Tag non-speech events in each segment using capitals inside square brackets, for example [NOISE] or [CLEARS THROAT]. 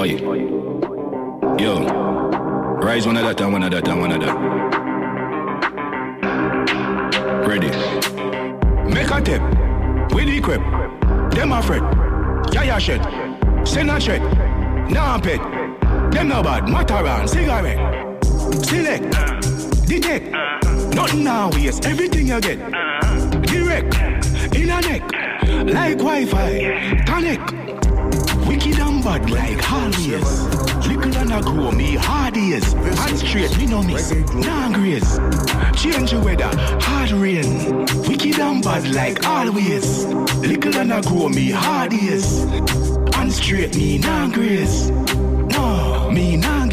Oi. Yo. Rise one of that and one of that and one of that. Ready. Make a tip. We the equip. Them afraid. Yeah, yeah, shit. Send a check. Nah, pet. Them no bad. Mataran. Cigarette. Select. Detect. Nothing now, yes. Everything you get. Direct. In a neck. Like Wi-Fi. Connect. Wicked and bad like always. Little and I grow me hard ears. And straight, me no miss. Nah. Change the weather, hard rain. Wicked and bad like always. Little and I grow me hard ears. And straight, me nah. No, me nah.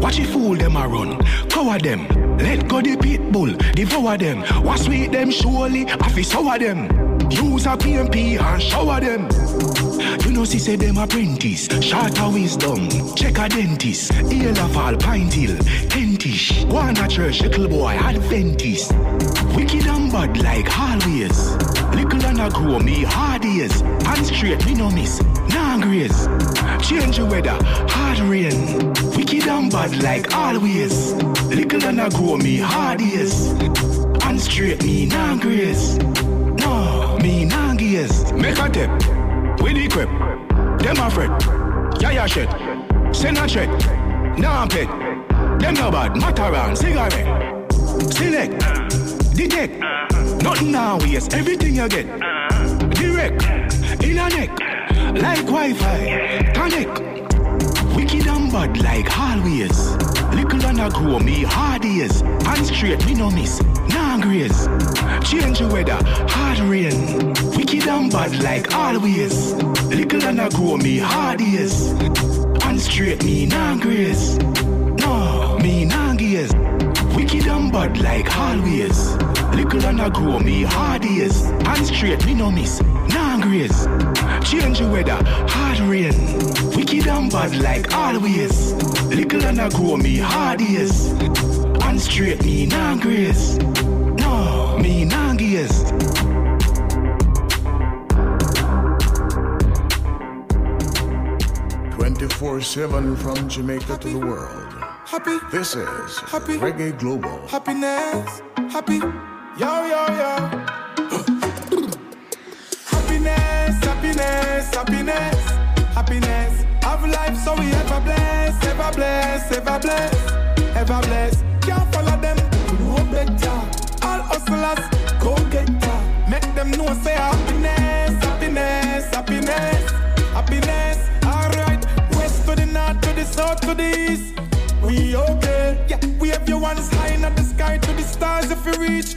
Watch it fool them a run. Cover them. Let go the pit bull, devour them. What sweet them surely, I fi sour them. Use a PMP and shower them. You know, she said them apprentice, of wisdom. Check a dentist, ear of all pint hill, tentish. One a church, little boy, Adventist. Wicked and bad like always. Little and I grow me hard. And straight, me no miss, nah grace. Change the weather, hard rain. Wicked and bad like always. Little and I grow me hard. And straight, me nah grace. No, me nah gears. Make a tip. We the equip. Them afraid. Yeah, yeah, shit. Send a check. Nah, pet. Them no bad. Mataran. Cigarette. Select. Detect. Nothing now, yes. Everything you get. Direct. In a neck. Like Wi-Fi. Connect. Wicked and bad like always. Little and I grow me hard ears. And straight, me no miss. Nah grace. Change the weather, hard rain. Wicked and bad like always. Little and I grow me hard ears. And straight, me nah grace. No, me nah gears. Wicked and bad like always. Little and I grow me hard ears. And straight, me no miss. Nah grace. Change the weather, hard rain. Wicked and bad like always. Little and I grow me hard ears. And straight, me nah grace. No, me nah. Twenty-four seven from Jamaica to the world. Happy, This is Happy. Reggae Global. happiness, happy, yo, yo, yo. [COUGHS] happiness, happiness, happiness, happiness. Have life so we ever bless, ever bless, ever bless, ever bless. Can't follow hustlers, go getter. Make them know say happiness, happiness, happiness, happiness. Alright, west to the north, to the south, to the east. We okay, yeah. We have your ones high in the sky to the stars if you reach.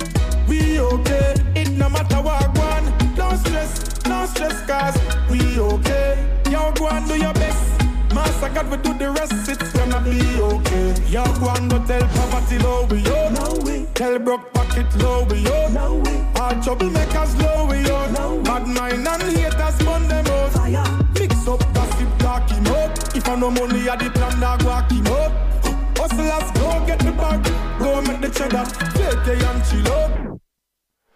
We okay, it no matter what one. No stress, no stress, cause we okay. Yo, go and do your best. Master God will do the rest, it's gonna be okay. Yo, go and go tell poverty low we yo. No way. Tell broke pocket low we yo. No way. All troublemakers low we yo. No I I we. We. We it we we way. Tell broke pocket low we yo. Bad mind and haters burn them out. Fire. Mix up, gossip, talk him up. If I no money, I the plan, dog walk him up. Hustlers, go get the bag, go make the cheddar, take a and chill up.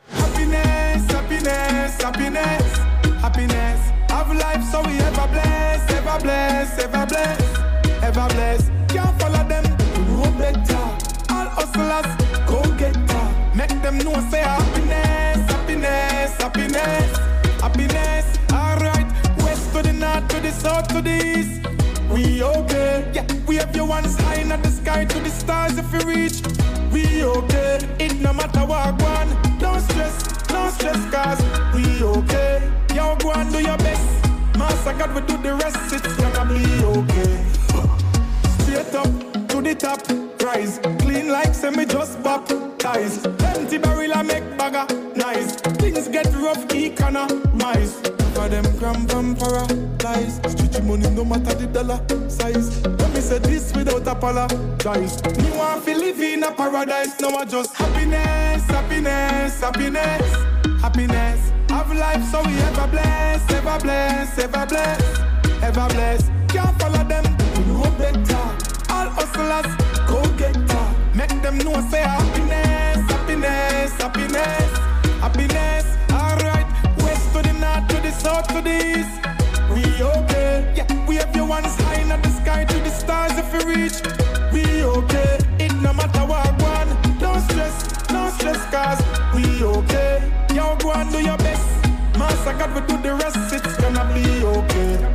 Happiness, happiness, happiness, happiness. Have life so we ever bless, ever bless, ever bless, ever bless. Can't follow them, know better. All hustlers, go get her. Make them know say happiness, happiness, happiness. Happiness. All right, west to the north, to the south, to the east. We okay, yeah. We have your ones high in the sky to the stars if you reach. We okay, it no matter what one. Don't stress, no stress, cause we okay. Yo, go and do your best. Master God will do the rest, it's gonna be okay. Straight up to the top, rise. Clean like semi just baptized. Empty barrel I make bagger, nice. Things get rough, economize. For them come from paradise. Street money no matter the dollar size. Let me say this without apologize. Me want to live in a paradise, no I just happiness, happiness, happiness, happiness. Life so we ever bless, ever bless, ever bless, ever bless. Can't follow them, we know better. All hustlers, go get her. Make them know say happiness, happiness, happiness, happiness. Alright, west to the north, to the south, to the east. We okay, yeah. We have your the ones high in the sky to the stars if we reach. We okay, it no matter what one. Don't stress, no stress, cause we okay. Yo, go and do your best. Master God, we do the rest, it's gonna be okay.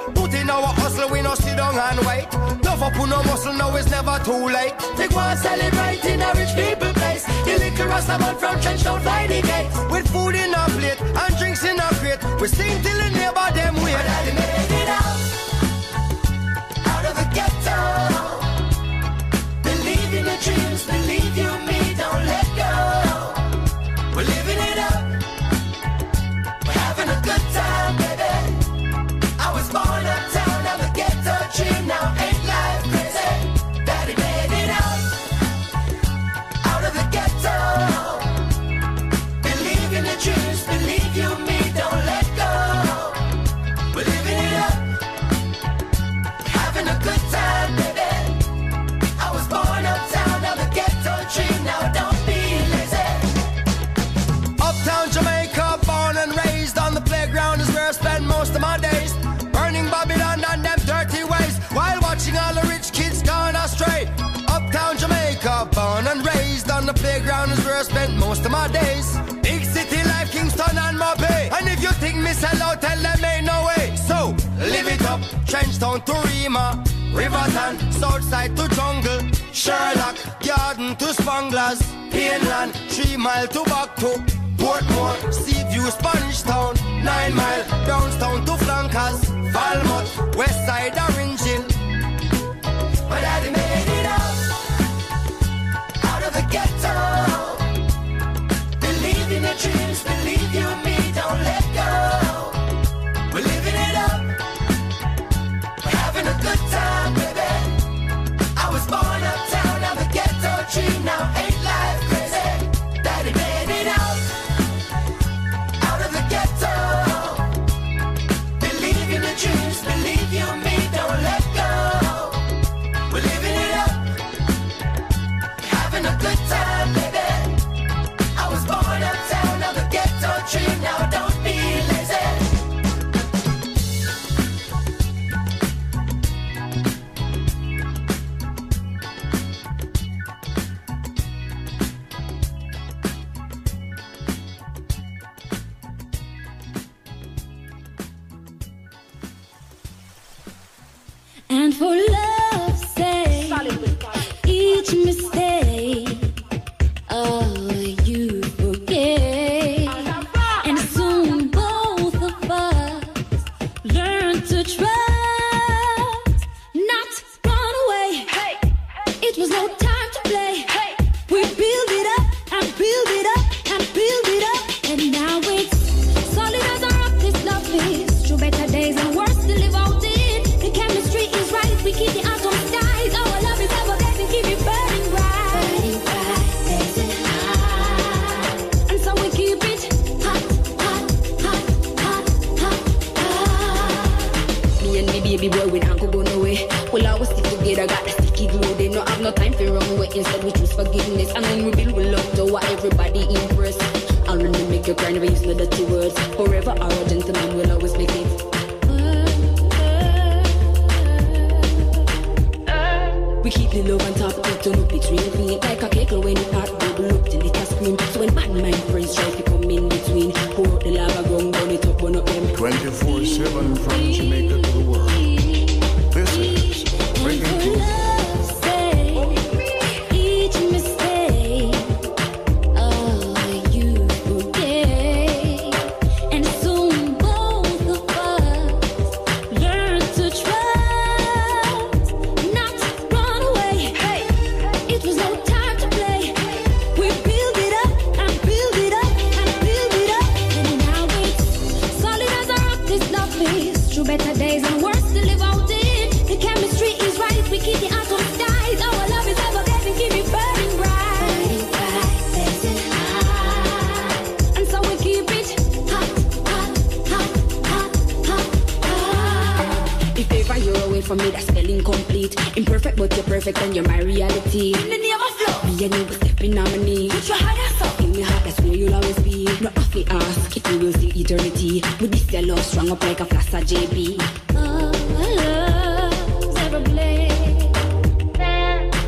Our hustle, we no sit down and wait. Tough up no muscle, now it's never too late. They go and celebrate in a rich people place. The liquor rasta man from Trench don't fly the gates. With food in a plate and drinks in a crate. We sing till the neighbor them sell out, tell them ain't no way. So, live it up, Trenchtown to Rema. Riverton, Southside to Jungle, Sherlock, Garden to Spanglers, Pineland, Three Mile to Backto, Portmore, Seaview, Spanish Town, Nine Mile, Brownstown to Flankers, Falmouth, Westside, Orange Hill. My daddy made it out out of the ghetto. Believe in your dreams, believe you for me that's spelling incomplete. Imperfect, but you're perfect and you're my reality. In the name of love, me and you stepping on my knee. Put your heart up. In my heart, that's where you'll always be. No off me ask if you will see eternity. With this your love strung up like a flash of JB. Oh, love's ever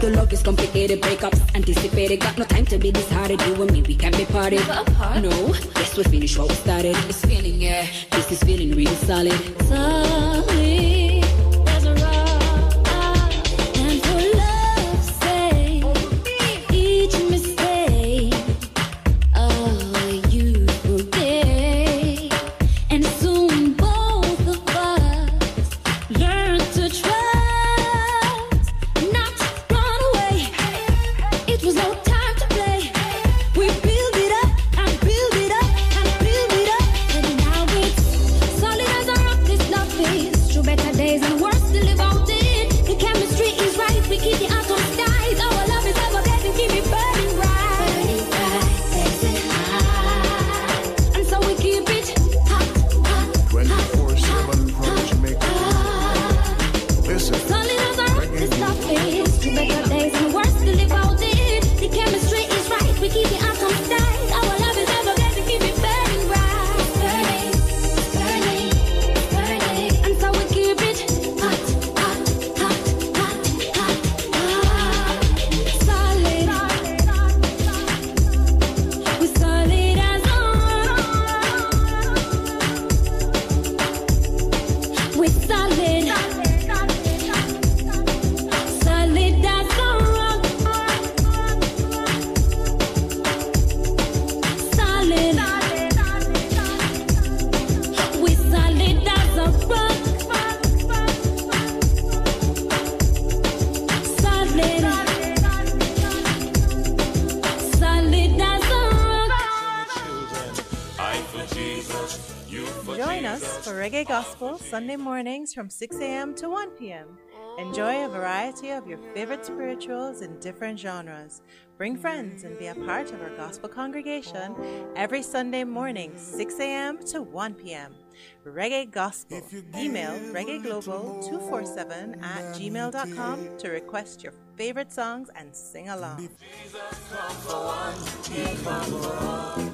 The love is complicated, breakups anticipated. Got no time to be disheartened. You and me, we can be parted. No, yes, we finished what we started. It's feeling, yeah, this is feeling really solid. Solid. Sunday mornings from 6 a.m. to 1 p.m. Enjoy a variety of your favorite spirituals in different genres. Bring friends and be a part of our gospel congregation every Sunday morning, 6 a.m. to 1 p.m. Reggae Gospel. Email reggaeglobal247 at gmail.com to request your favorite songs and sing along.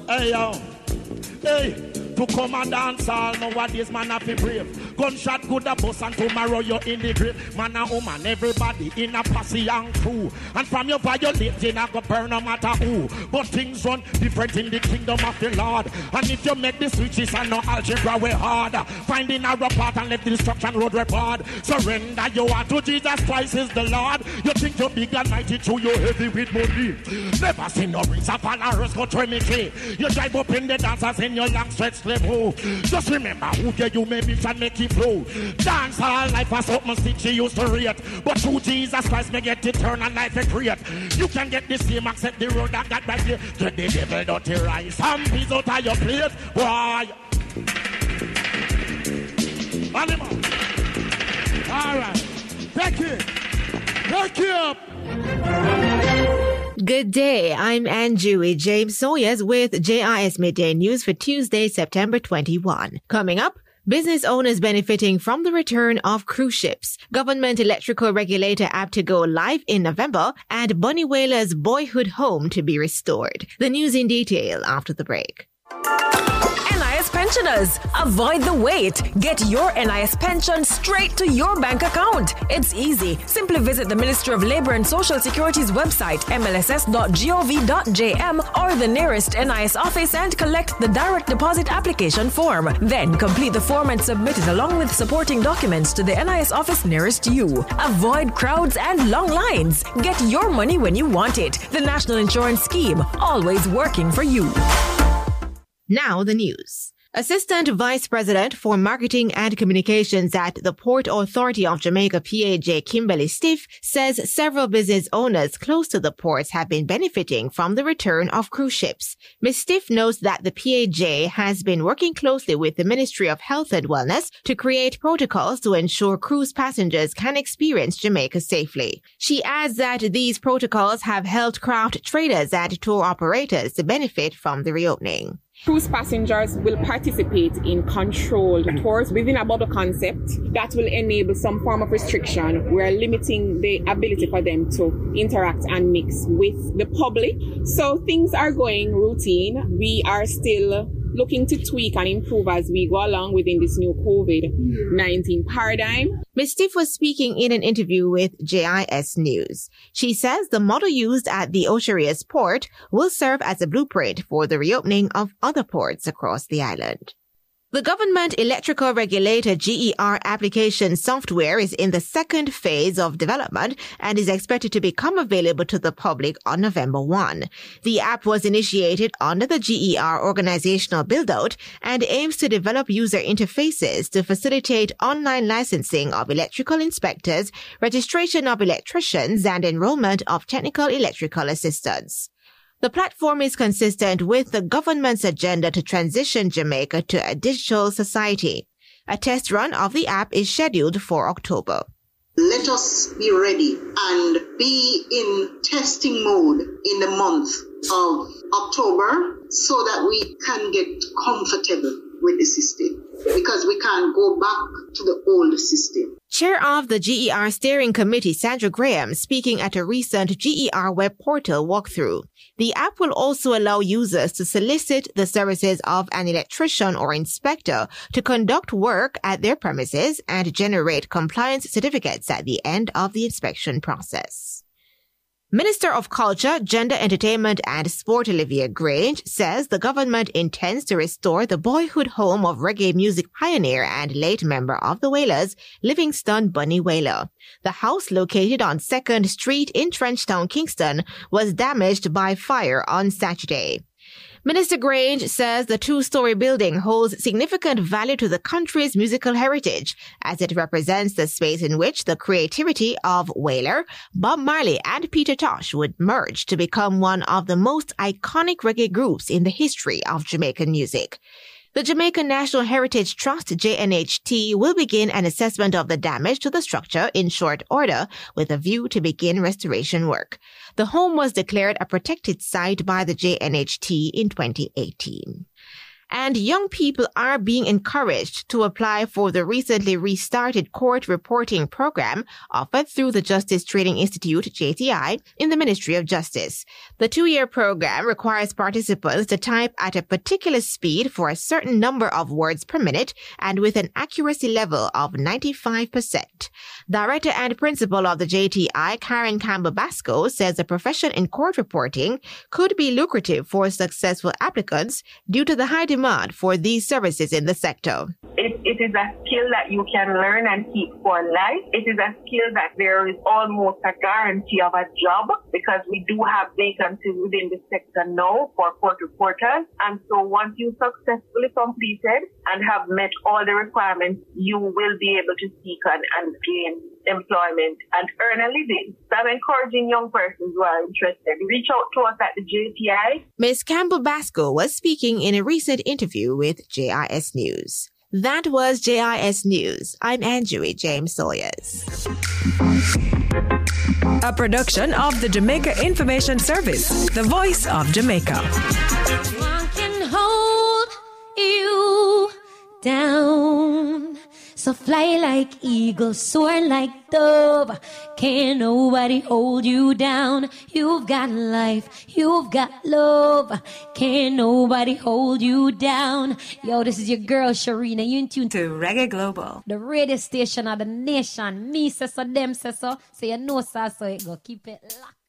Hey, yo. Hey to come and dance all nowadays man have to brave. Gunshot good a bus and tomorrow you're in the grave. Man and woman everybody in a posse and crew. And from your violate you not go burn no matter who. But things run different in the kingdom of the Lord. And if you make the switches and no algebra we hard. Finding a path and let the destruction road report. Surrender you are to Jesus Christ is the Lord. You think you're big and mighty true you're heavy with money. Never seen no rings of followers go to me you drive up in the dancers in your long stretch level. Oh. Just remember who gave you maybe can make it flow. Dance all life for something stick she used to rate. But through Jesus Christ may get eternal life and create. You can get the same accept the road that got back here. Get the devil dirty rice. Some piece out of your plate. Why? Animal. All right. Thank you. Thank you. Good day. I'm Andrew James Sawyers with JIS Midday News for Tuesday, September 21. Coming up, Business owners benefiting from the return of cruise ships. Government electrical regulator app to go live in November and Bunny Wailer's boyhood home to be restored. The news in detail after the break. NIS pensioners, avoid the wait. Get your NIS pension straight to your bank account. It's easy. Simply visit the Ministry of Labor and Social Security's website, mlss.gov.jm, or the nearest NIS office and collect the direct deposit application form. Then complete the form and submit it along with supporting documents to the NIS office nearest you. Avoid crowds and long lines. Get your money when you want it. The National Insurance Scheme, always working for you. Now the news. Assistant Vice President for Marketing and Communications at the Port Authority of Jamaica PAJ Kimberly Stiff says several business owners close to the ports have been benefiting from the return of cruise ships. Ms. Stiff notes that the PAJ has been working closely with the Ministry of Health and Wellness to create protocols to ensure cruise passengers can experience Jamaica safely. She adds that these protocols have helped craft traders and tour operators to benefit from the reopening. Cruise passengers will participate in controlled [CLEARS THROAT] tours within a bubble concept that will enable some form of restriction. We're limiting the ability for them to interact and mix with the public. So things are going routine. We are still looking to tweak and improve as we go along within this new COVID-19 paradigm. Ms. Stiff was speaking in an interview with JIS News. She says the model used at the Ocho Rios port will serve as a blueprint for the reopening of other ports across the island. The government electrical regulator GER application software is in the second phase of development and is expected to become available to the public on November 1. The app was initiated under the GER organizational build-out and aims to develop user interfaces to facilitate online licensing of electrical inspectors, registration of electricians, and enrollment of technical electrical assistants. The platform is consistent with the government's agenda to transition Jamaica to a digital society. A test run of the app is scheduled for October. Let us be ready and be in testing mode in the month of October so that we can get comfortable with the system because we can't go back to the old system. Chair of the GER Steering Committee, Sandra Graham, speaking at a recent GER web portal walkthrough. The app will also allow users to solicit the services of an electrician or inspector to conduct work at their premises and generate compliance certificates at the end of the inspection process. Minister of Culture, Gender, Entertainment and Sport Olivia Grange says the government intends to restore the boyhood home of reggae music pioneer and late member of the Wailers, Livingston Bunny Wailer. The house located on 2nd Street in Trenchtown, Kingston was damaged by fire on Saturday. Minister Grange says the two-story building holds significant value to the country's musical heritage as it represents the space in which the creativity of Wailer, Bob Marley, and Peter Tosh would merge to become one of the most iconic reggae groups in the history of Jamaican music. The Jamaican National Heritage Trust, JNHT, will begin an assessment of the damage to the structure in short order with a view to begin restoration work. The home was declared a protected site by the JNHT in 2018 and young people are being encouraged to apply for the recently restarted court reporting program offered through the Justice Training Institute, JTI, in the Ministry of Justice. The two-year program requires participants to type at a particular speed for a certain number of words per minute and with an accuracy level of 95%. Director and principal of the JTI, Karen Campbell Basco, says the profession in court reporting could be lucrative for successful applicants due to the high demand demand for these services in the sector. It, it is a skill that you can learn and keep for life. It is a skill that there is almost a guarantee of a job because we do have vacancies within the sector now for court reporters. And so once you successfully completed and have met all the requirements, you will be able to seek and, and gain employment and earn a living. So I'm encouraging young persons who are interested, reach out to us at the JTI. Ms. Campbell Basco was speaking in a recent interview with JIS News. That was JIS News. I'm Andrew James Sawyers. A production of the Jamaica Information Service, the voice of Jamaica. down. So fly like eagle, soar like dove. Can't nobody hold you down. You've got life, you've got love. Can't nobody hold you down. Yo, this is your girl Sharina. You in tune to Reggae Global, the radio station of the nation. Me says so, them says so. So you know so, so it go keep it locked.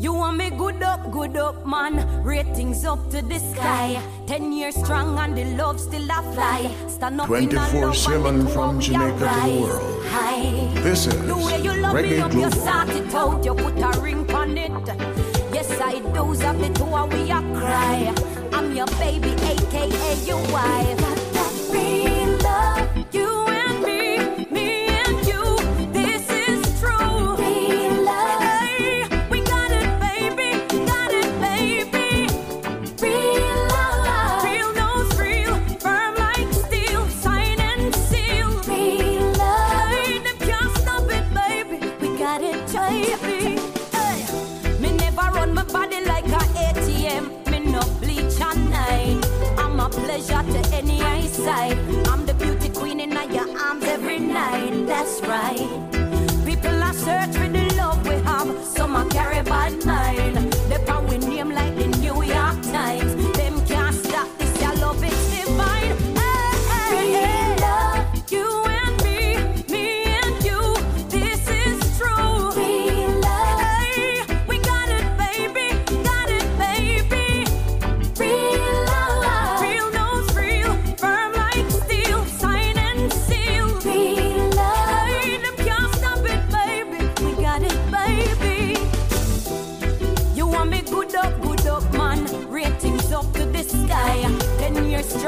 You want me good up, good up, man. Ratings up to the sky. Ten years strong and the love still a fly. Stand up 24 7 from Jamaica to the world. High. This is the way you love Reggae me up, Global. you start it out, you put a ring on it. Yes, I do have the two we a cry. I'm your baby, aka your wife. That's right. People are search for the love we have. Um, some are carry bad mind.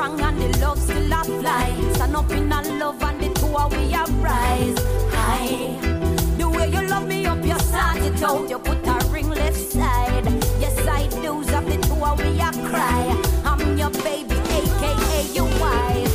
Strong and the love still a fly. Stand up in a love and the two of we a rise high. The way you love me up, you start it out. You put a ring left side. Yes, I do. Have the two of we a cry. I'm your baby, aka your wife.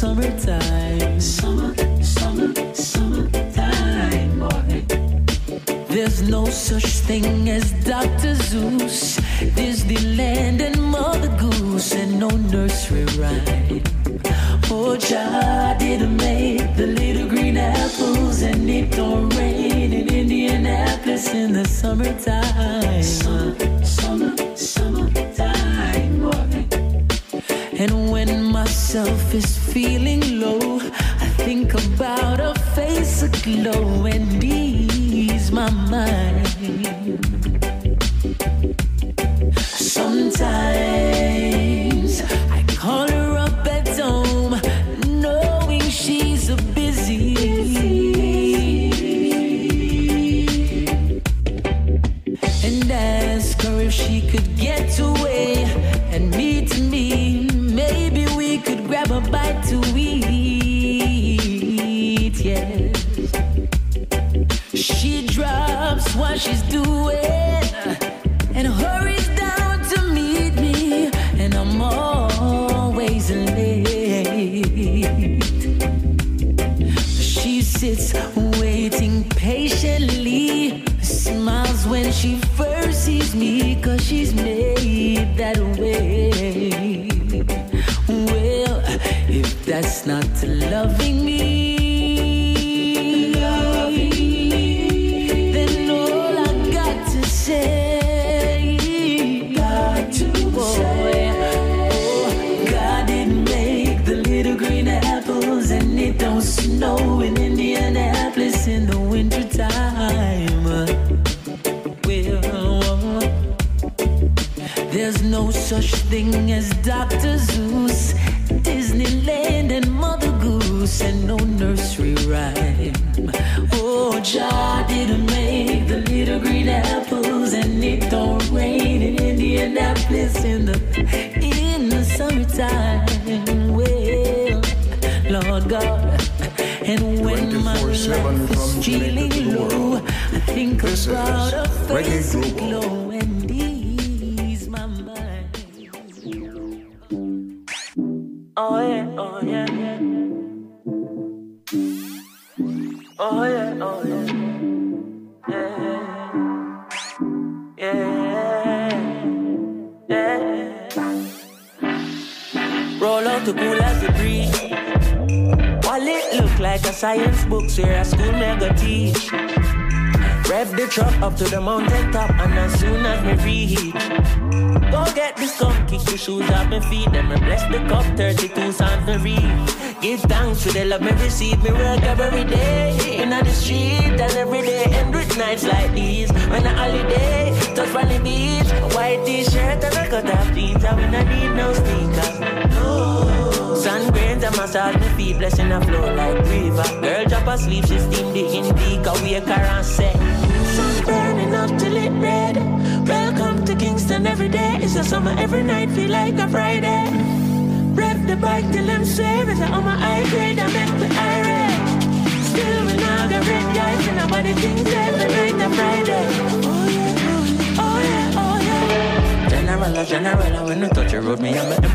summertime. Summer, summer, summertime. boy. There's no such thing as Dr. Seuss, Disneyland, and Mother Goose, and no nursery rhyme. Poor child didn't make the little green apples, and it don't rain in Indianapolis in the summertime. Summer, summer, summertime. boy. And when myself is feeling low, I think about a face aglow and deep.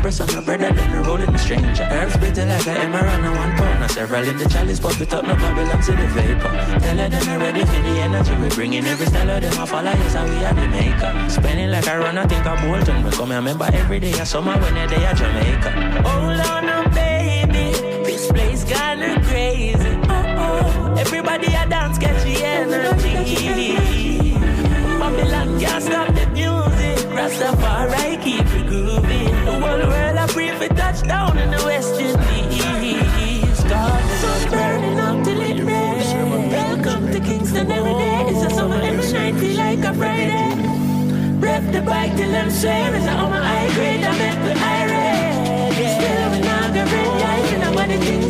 press on your bread and then roll in the stranger. Herbs spitting like an emerald and one pound. Several in the chalice, but we talk no Babylon in the vapor. Tell her them ready for the energy we bring in. Every style of them, I follow us and we are the maker. Spending like I run, I think I'm Bolton. We come here, remember every day of summer when they are Jamaica. Hold on, no, baby. This place gonna crazy. Oh, oh. Everybody I dance, catch the energy. Babylon can't stop the music. Rastafari keep it groovy. The whole world I pray for touchdown in the West Indies. God, the sun's burning up till it rains. Welcome to Kingston every day. It's a summer every night, feel like a Friday. Rev the bike till I'm swearing. So on my high grade, I met with irate. Still we not get ready. I ain't nobody things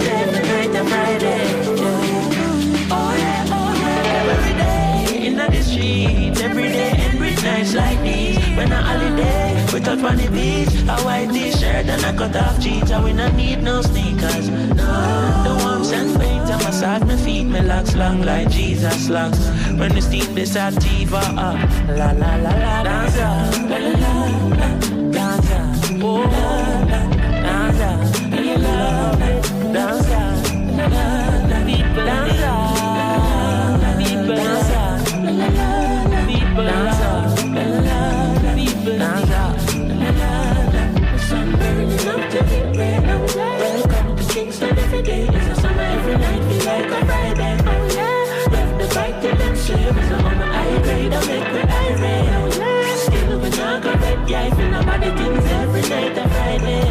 touch on the beach, a white t-shirt and a cut off jeans, and we not need no sneakers. No, the warmth and paint, I massage my feet, my locks long like Jesus locks. When the steam this sativa up, la la la la, oh, up, la la la la, up, oh, la la, la la up, la la la, people up, people up, la la la, people dance yeah, if you nobody things every night and Friday,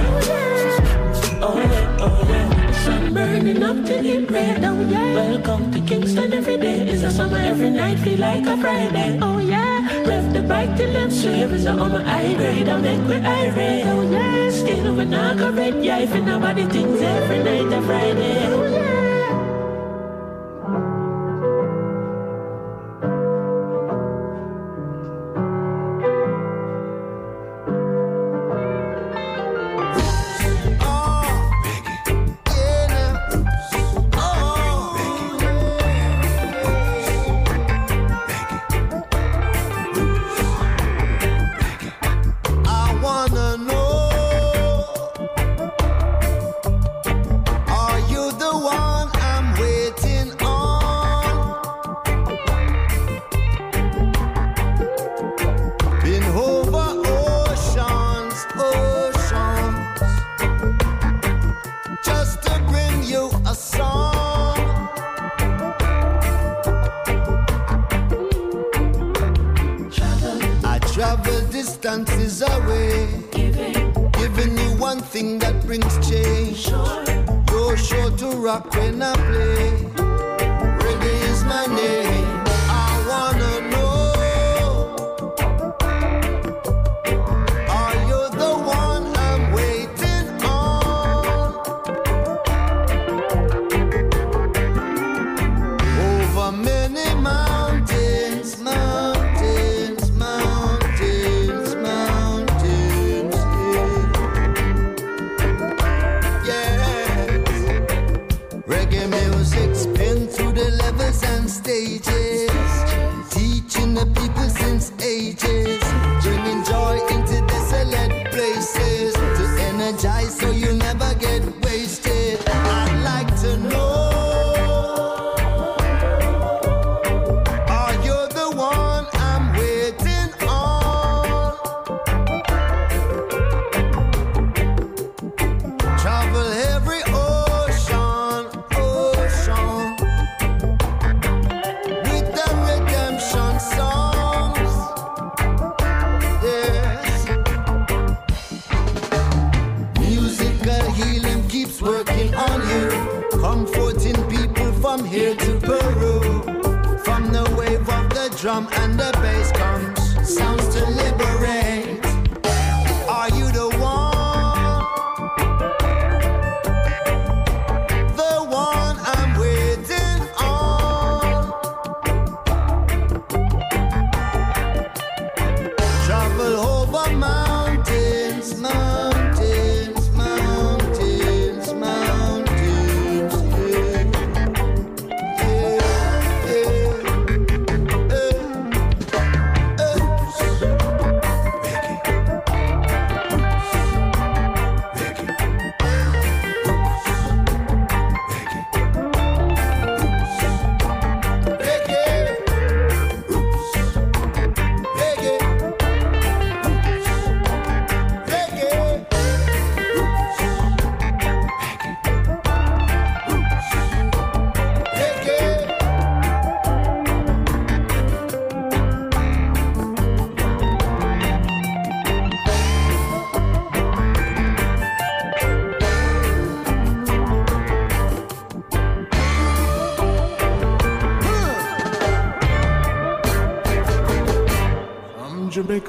oh yeah, oh yeah, sun burning up till it red, oh yeah, welcome to Kingston every day, it's a summer every night, feel like a Friday, oh yeah, left the bike till them slips, on my high grade, I make me irate, oh yeah, still we not go red, yeah, if you nobody things every night and Friday, oh yeah.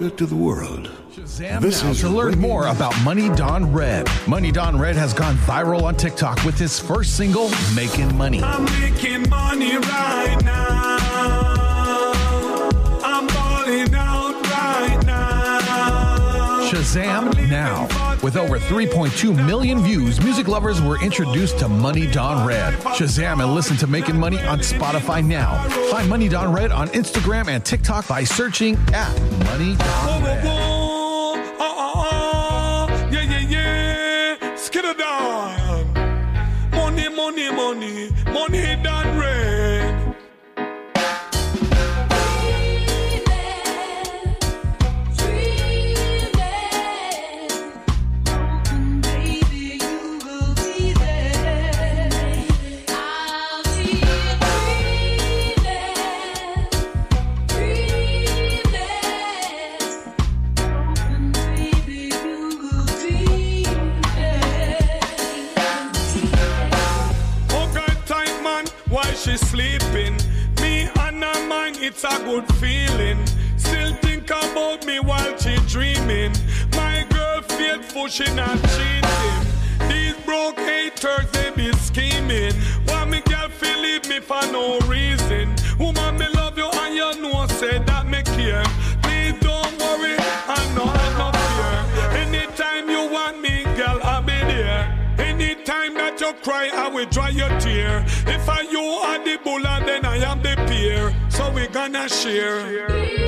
good to the world. Shazam this now to learn more about Money Don Red. Money Don Red has gone viral on TikTok with his first single, Making Money. I'm making money right now. Shazam now. With over 3.2 million views, music lovers were introduced to Money Don Red. Shazam and listen to Making Money on Spotify now. Find Money Don Red on Instagram and TikTok by searching at money.com. we gonna share.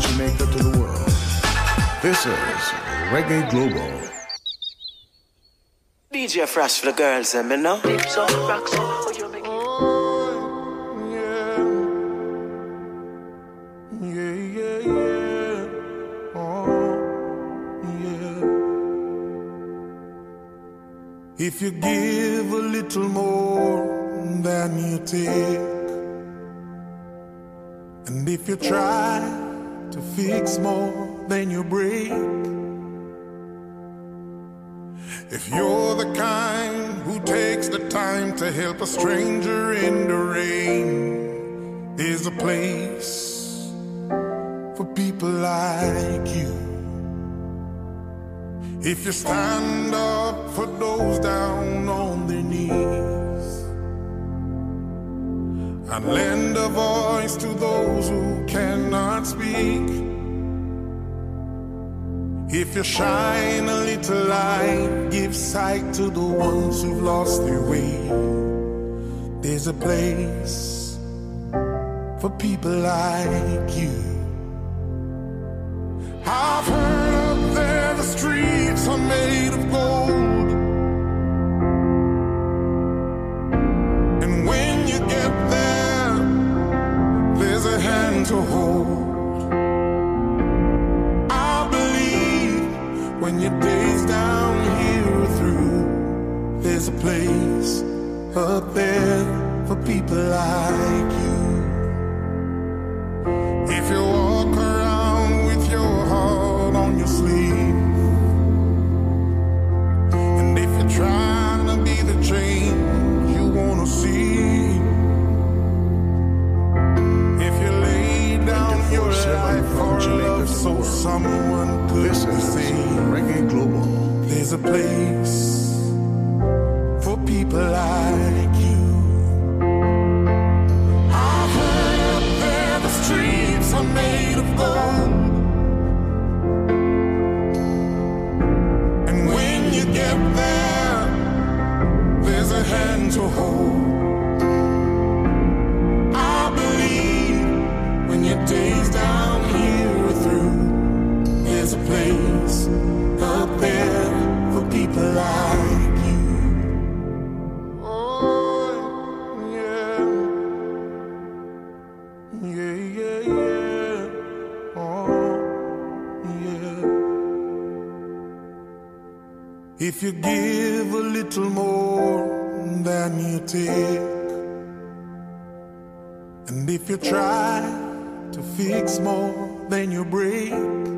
From Jamaica to the world. This is Reggae Global. DJ Fresh for the girls, and me know. Yeah, oh, yeah, yeah. Oh, yeah. If you give a little more than you take, and if you try to fix more than you break, if you're the kind who takes the time to help a stranger in the rain, there's a place for people like you. If you stand up for those down on their knees and lend a voice to those who cannot speak. If you shine a little light, give sight to the ones who've lost their way. There's a place for people like you. I've heard up there the streets are made of gold. A hand to hold. I believe when your days down here are through, there's a place up there for people like you. If you walk around with your heart on your sleeve, and if you're trying to be the change you wanna see, life for so someone could is see, Reggae Global. there's a place for people like you. I've heard up there the streets are made of gold. And when you get there, there's a hand to hold. There's a place up there for people like you. Oh, yeah. Yeah, yeah, yeah. Oh, yeah. If you give a little more than you take, and if you try to fix more than you break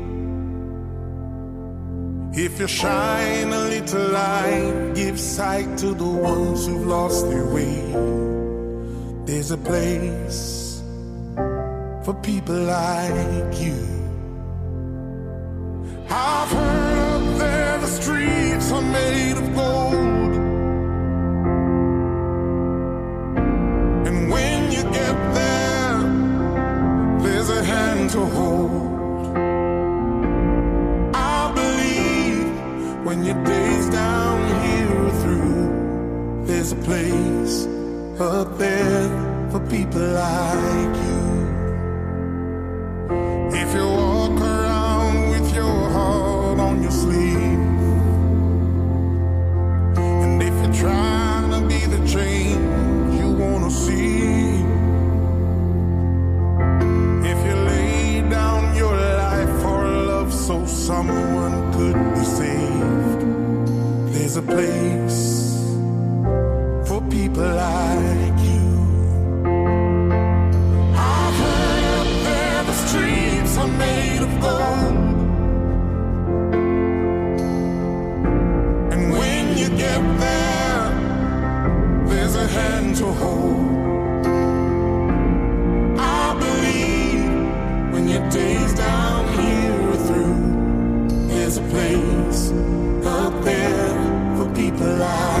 If you shine a little light, give sight to the ones who've lost their way. There's a place for people like you. I've heard up there the streets are made of gold. And when you get there, there's a hand to hold. When your days down here are through, there's a place up there for people like you. If you walk around with your heart on your sleeve, and if you're trying to be the change you wanna see, if you lay down your life for love so someone could there's a place for people like you. I've heard up there the streets are made of gold. And when you get there, there's a hand to hold. I believe when your days down here are through, there's a place up there people like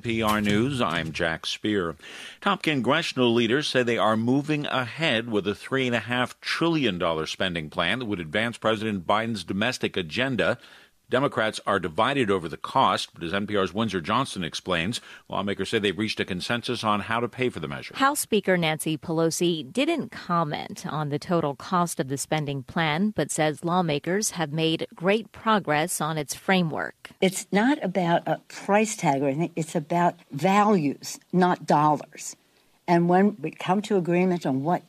NPR News, I'm Jack Speer. Top congressional leaders say they are moving ahead with a $3.5 trillion spending plan that would advance President Biden's domestic agenda. Democrats are divided over the cost, but as NPR's Windsor Johnston explains, lawmakers say they've reached a consensus on how to pay for the measure. House Speaker Nancy Pelosi didn't comment on the total cost of the spending plan, but says lawmakers have made great progress on its framework. It's not about a price tag or anything, it's about values, not dollars. And when we come to agreement on what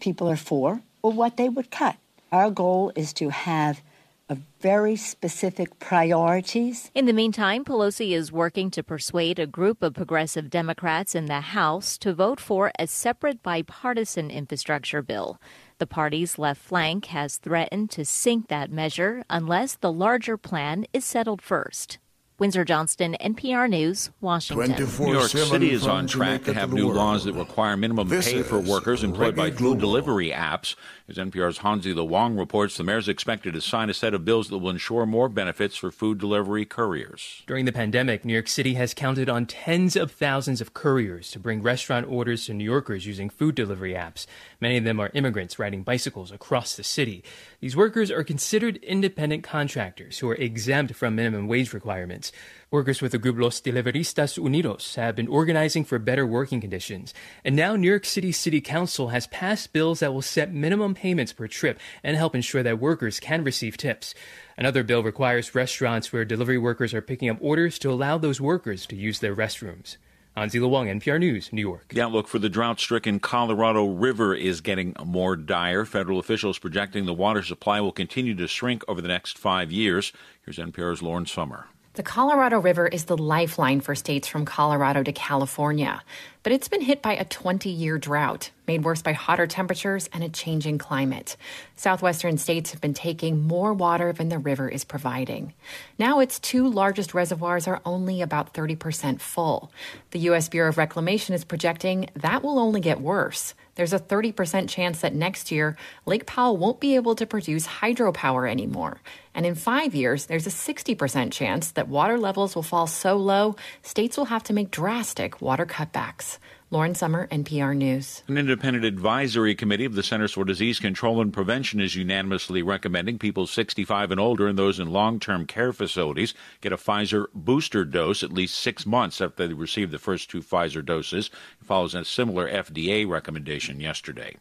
people are for or what they would cut, our goal is to have a very specific priorities. In the meantime, Pelosi is working to persuade a group of progressive Democrats in the House to vote for a separate bipartisan infrastructure bill. The party's left flank has threatened to sink that measure unless the larger plan is settled first. Windsor Johnston, NPR News, Washington. New York City is on track to have new laws that require minimum This pay for workers employed by food delivery apps. As NPR's Hansi Lo Wang reports, the mayor is expected to sign a set of bills that will ensure more benefits for food delivery couriers. During the pandemic, New York City has counted on tens of thousands of couriers to bring restaurant orders to New Yorkers using food delivery apps. Many of them are immigrants riding bicycles across the city. These workers are considered independent contractors who are exempt from minimum wage requirements. Workers with the group Los Deliveristas Unidos have been organizing for better working conditions. And now New York City City Council has passed bills that will set minimum payments per trip and help ensure that workers can receive tips. Another bill requires restaurants where delivery workers are picking up orders to allow those workers to use their restrooms. Hansi Lo Wang, NPR News, New York. The outlook for the drought stricken Colorado River is getting more dire. Federal officials projecting the water supply will continue to shrink over the next five years. Here's NPR's Lauren Sommer. The Colorado River is the lifeline for states from Colorado to California, but it's been hit by a 20 year drought, made worse by hotter temperatures and a changing climate. Southwestern states have been taking more water than the river is providing. Now its two largest reservoirs are only about 30% full. The U.S. Bureau of Reclamation is projecting that will only get worse. There's a 30% chance that next year, Lake Powell won't be able to produce hydropower anymore. And in five years, there's a 60% chance that water levels will fall so low, states will have to make drastic water cutbacks. Lauren Sommer, NPR News. An independent advisory committee of the Centers for Disease Control and Prevention is unanimously recommending people 65 and older and those in long term care facilities get a Pfizer booster dose at least six months after they receive the first two Pfizer doses. It follows a similar FDA recommendation yesterday.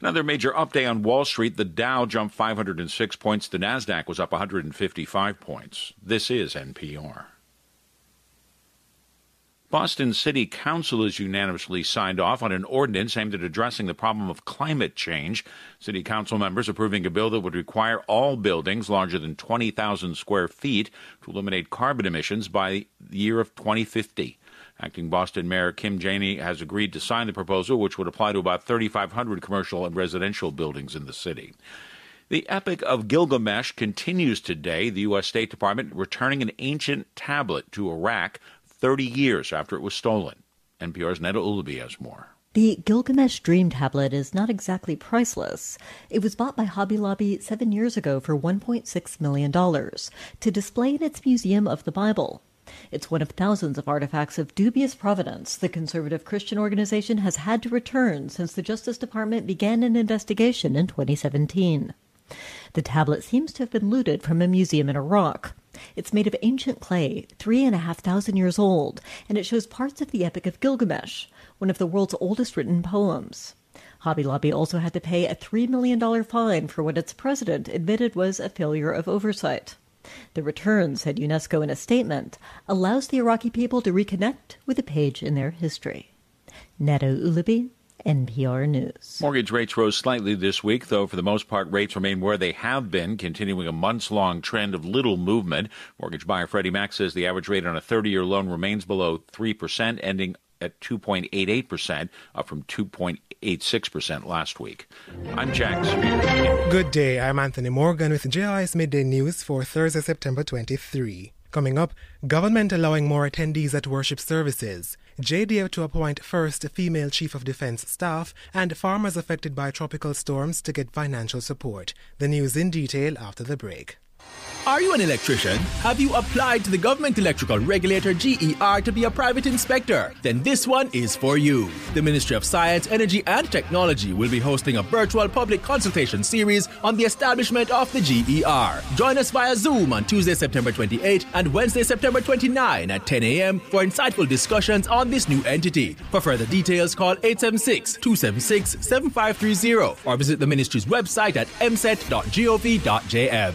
Another major update on Wall Street the Dow jumped 506 points, the NASDAQ was up 155 points. This is NPR. Boston City Council has unanimously signed off on an ordinance aimed at addressing the problem of climate change. City Council members approving a bill that would require all buildings larger than 20,000 square feet to eliminate carbon emissions by the year of 2050. Acting Boston Mayor Kim Janey has agreed to sign the proposal, which would apply to about 3,500 commercial and residential buildings in the city. The Epic of Gilgamesh continues today. The U.S. State Department returning an ancient tablet to Iraq 30 years after it was stolen. NPR's Neda Ulaby has more. The Gilgamesh Dream Tablet is not exactly priceless. It was bought by Hobby Lobby seven years ago for $1.6 million to display in its Museum of the Bible. It's one of thousands of artifacts of dubious provenance the conservative Christian organization has had to return since the Justice Department began an investigation in 2017. The tablet seems to have been looted from a museum in Iraq. It's made of ancient clay, three and a half thousand years old, and it shows parts of the Epic of Gilgamesh, one of the world's oldest written poems. Hobby Lobby also had to pay a $3 million fine for what its president admitted was a failure of oversight. The return, said UNESCO in a statement, allows the Iraqi people to reconnect with a page in their history. Neda Ulaby, NPR News. Mortgage rates rose slightly this week, though for the most part, rates remain where they have been, continuing a months long trend of little movement. Mortgage buyer Freddie Mac says the average rate on a 30 year loan remains below 3%, ending at 2.88%, up from 2.86% last week. I'm Jack Speer. Good day. I'm Anthony Morgan with JIS Midday News for Thursday, September 23. Coming up, government allowing more attendees at worship services. JDF to appoint first female chief of defense staff and farmers affected by tropical storms to get financial support. The news in detail after the break. Are you an electrician? Have you applied to the Government Electrical Regulator GER to be a private inspector? Then this one is for you. The Ministry of Science, Energy and Technology will be hosting a virtual public consultation series on the establishment of the GER. Join us via Zoom on Tuesday, September 28 and Wednesday, September 29 at 10 a.m. for insightful discussions on this new entity. For further details, call 876 276 7530 or visit the ministry's website at mset.gov.jm.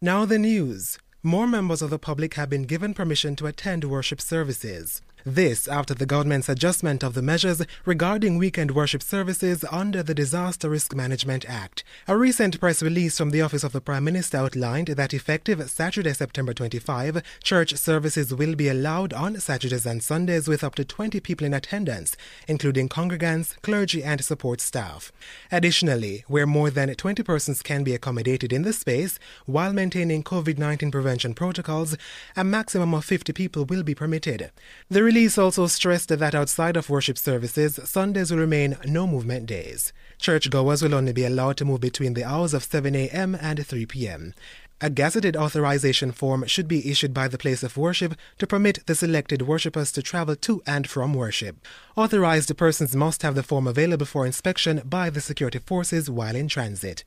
Now the news. More members of the public have been given permission to attend worship services. This after the government's adjustment of the measures regarding weekend worship services under the Disaster Risk Management Act. A recent press release from the Office of the Prime Minister outlined that effective Saturday, September 25, church services will be allowed on Saturdays and Sundays with up to 20 people in attendance, including congregants, clergy, and support staff. Additionally, where more than 20 persons can be accommodated in the space while maintaining COVID 19 prevention protocols, a maximum of 50 people will be permitted. The release also stressed that outside of worship services, Sundays will remain no movement days. Churchgoers will only be allowed to move between the hours of 7 a.m. and 3 p.m. A gazetted authorization form should be issued by the place of worship to permit the selected worshippers to travel to and from worship. Authorized persons must have the form available for inspection by the security forces while in transit.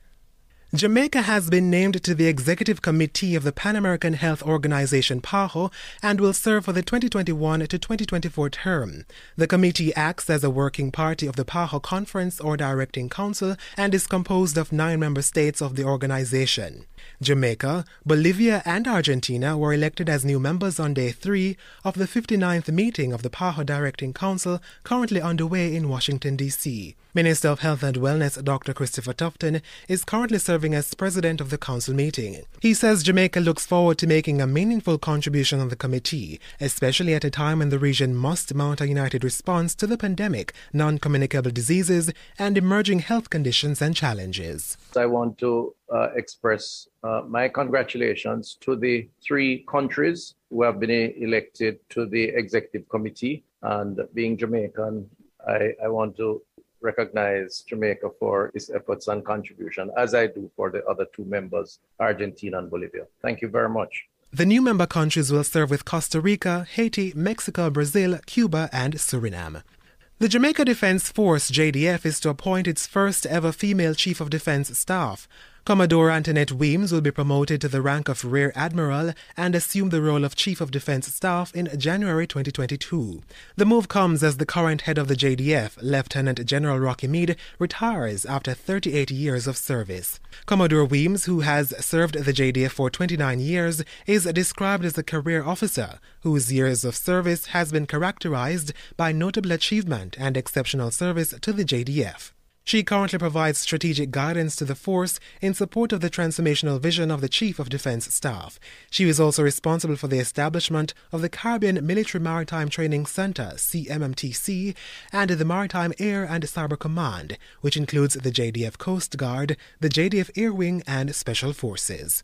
Jamaica has been named to the executive committee of the Pan American Health Organization PAHO and will serve for the 2021 to 2024 term. The committee acts as a working party of the PAHO Conference or Directing Council and is composed of nine member states of the organization. Jamaica, Bolivia, and Argentina were elected as new members on day three of the 59th meeting of the PAHO Directing Council currently underway in Washington, D.C. Minister of Health and Wellness Dr. Christopher Tufton is currently serving as president of the council meeting. He says Jamaica looks forward to making a meaningful contribution on the committee, especially at a time when the region must mount a united response to the pandemic, non communicable diseases, and emerging health conditions and challenges. I want to uh, express uh, my congratulations to the three countries who have been elected to the executive committee. And being Jamaican, I, I want to recognize Jamaica for its efforts and contribution, as I do for the other two members, Argentina and Bolivia. Thank you very much. The new member countries will serve with Costa Rica, Haiti, Mexico, Brazil, Cuba, and Suriname. The Jamaica Defense Force, JDF, is to appoint its first ever female Chief of Defense Staff. Commodore Antonette Wemyss will be promoted to the rank of Rear Admiral and assume the role of Chief of Defense Staff in January 2022. The move comes as the current head of the JDF, Lieutenant General Rocky Meade, retires after 38 years of service. Commodore Wemyss, who has served the JDF for 29 years, is described as a career officer whose years of service has been characterized by notable achievement and exceptional service to the JDF. She currently provides strategic guidance to the force in support of the transformational vision of the Chief of Defense Staff. She is also responsible for the establishment of the Caribbean Military Maritime Training Center, CMMTC, and the Maritime Air and Cyber Command, which includes the JDF Coast Guard, the JDF Air Wing, and Special Forces.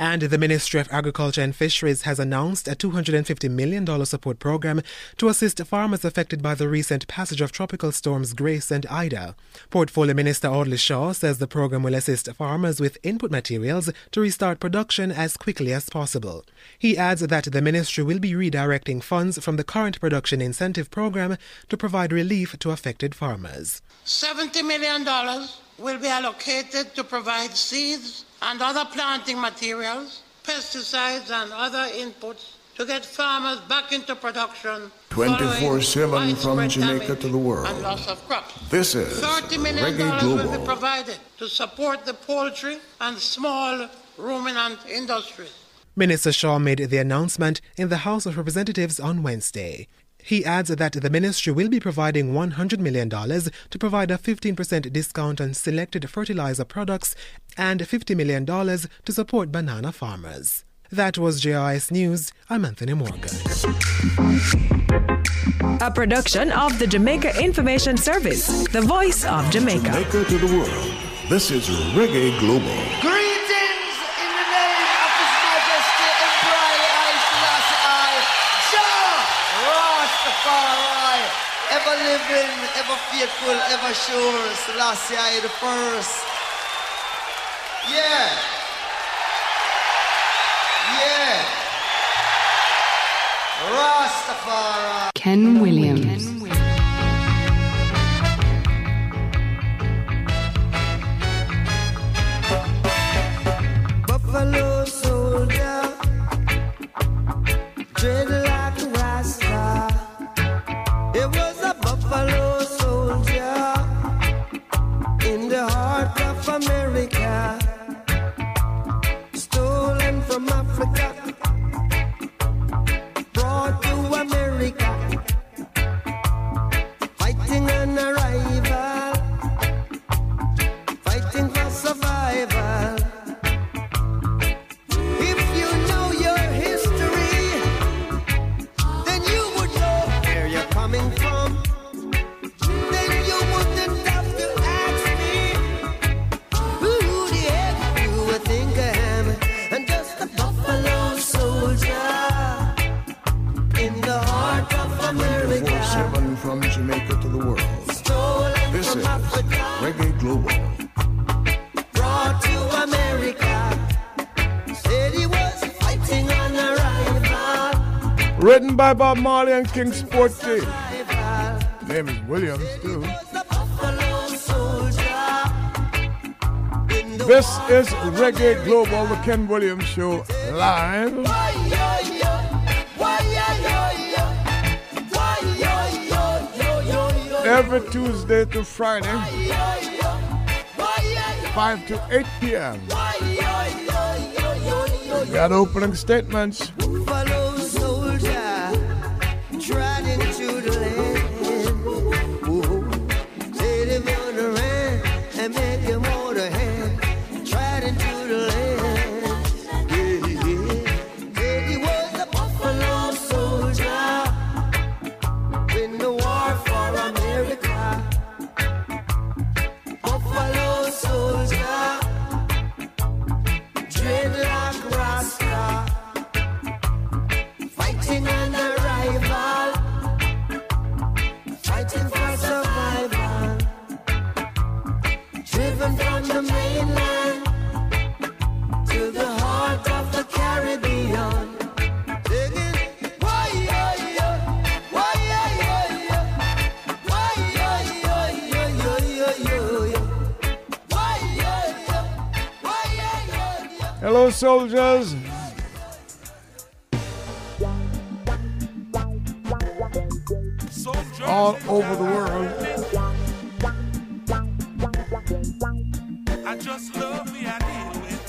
And the Ministry of Agriculture and Fisheries has announced a $250 million support program to assist farmers affected by the recent passage of tropical storms Grace and Ida. Portfolio Minister Audley Shaw says the program will assist farmers with input materials to restart production as quickly as possible. He adds that the ministry will be redirecting funds from the current production incentive program to provide relief to affected farmers. $70 million will be allocated to provide seeds and other planting materials, pesticides and other inputs to get farmers back into production. 24 7 from Jamaica to the world. And loss of crops. This is $30 million Reggae will be provided to support the poultry and small ruminant industries. Minister Shaw made the announcement in the House of Representatives on Wednesday. He adds that the ministry will be providing $100 million to provide a 15% discount on selected fertilizer products and $50 million to support banana farmers. That was JIS News. I'm Anthony Morgan. A production of the Jamaica Information Service, the voice of Jamaica. Jamaica to the world. This is Reggae Global. Greetings in the name of His Majesty Emperor I Selassie Jah Rastafari, ever living, ever faithful, ever sure. Selassie I the first. Yeah. Yeah. Rastafari. Ken Williams. Buffalo soldier, dreadlock in the heart of America, stolen from Africa, from Jamaica to the world. Stolen This from is Africa, Reggae Global. brought to America. Said he was fighting on arrival. Written by Bob Marley and King Sporty. Name is Williams, too. This is Reggae Global, the Ken Williams Show, live. Every Tuesday to Friday, 5 to 8 p.m. We got opening statements. Hello, soldiers. All over the world. I just love me, I deal with.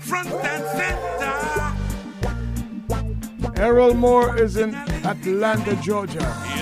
Front and center. Errol Moore is in Atlanta, Georgia.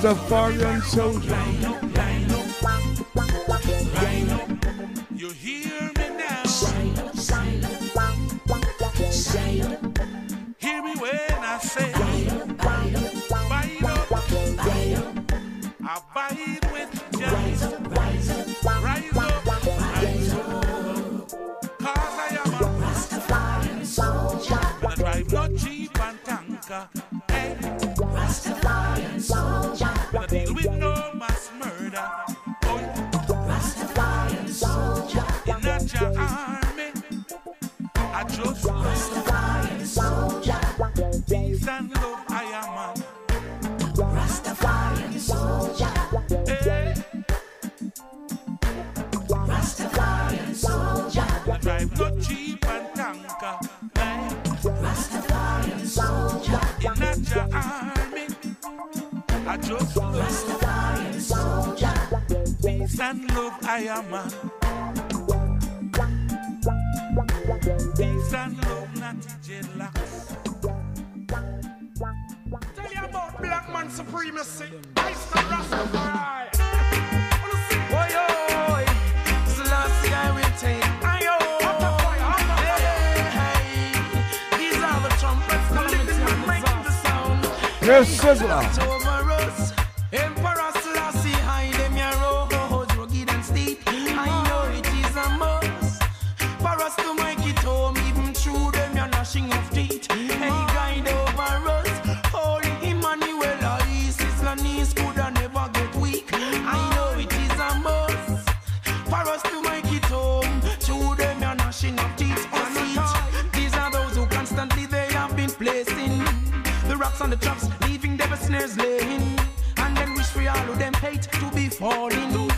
The far young soldier. on the traps, leaving them snares laying. And then wish for all of them hate to be falling.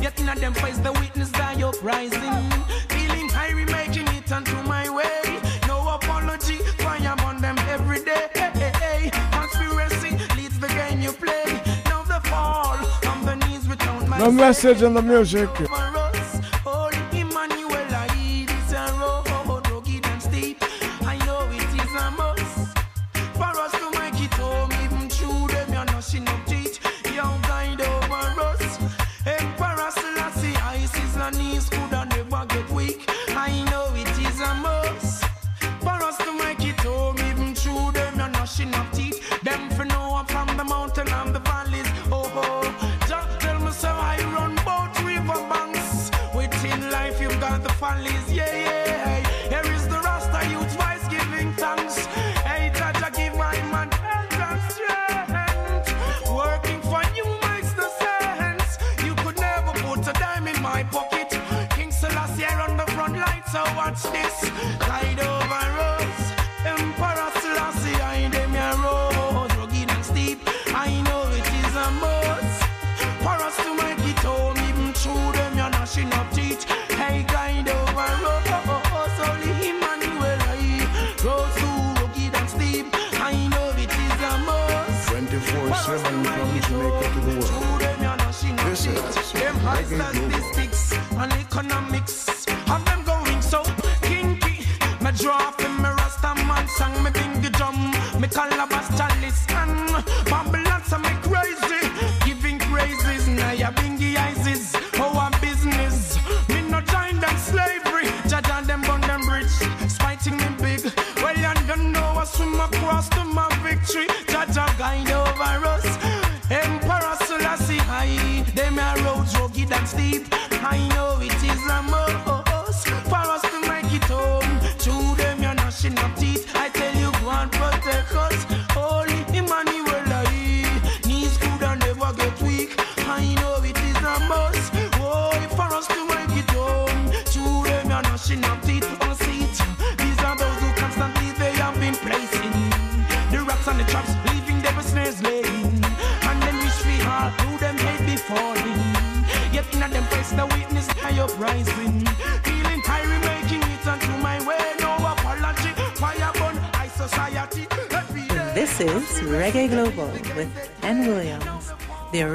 Yet in them face the witness that you're rising. Feeling high, making it unto my way. No apology, for I am on them every day. Conspiracy leads the game you play. Now the fall, on the knees, return my The message and the music.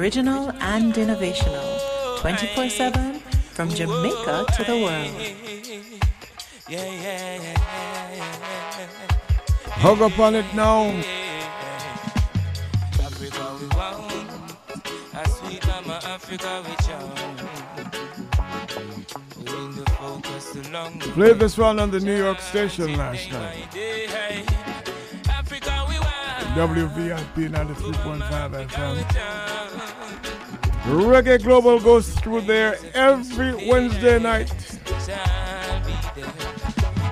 Original and innovational, 24 7 from Jamaica to the world. Hug up on it now. Played this one on the New York station last night. WVIP 93.5 FM. Reggae Global goes through there every Wednesday night. Shall be there.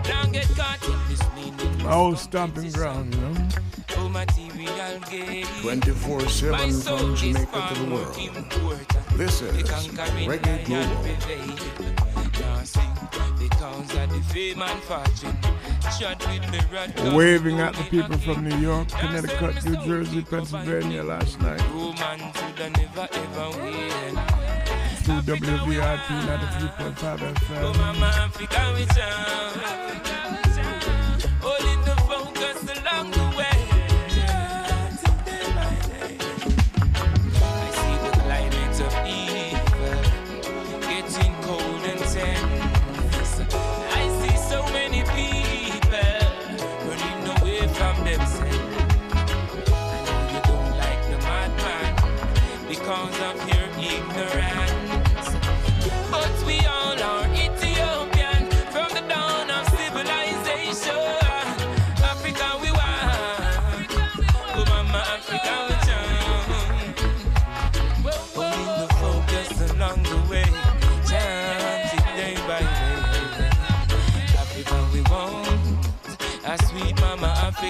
Don't get caught in this meaning. My old stomping ground, you know. Oh, material gain. 24 My 7 from Jamaica to the world. This is Reggae Global. prevail. Now sing because of the fame and fortune. Shot with the rat. Waving at the people from New York, Connecticut, New Jersey, Pennsylvania last night Never ever win. through WVIP 93.5 Oh, FM. Mama Africa, we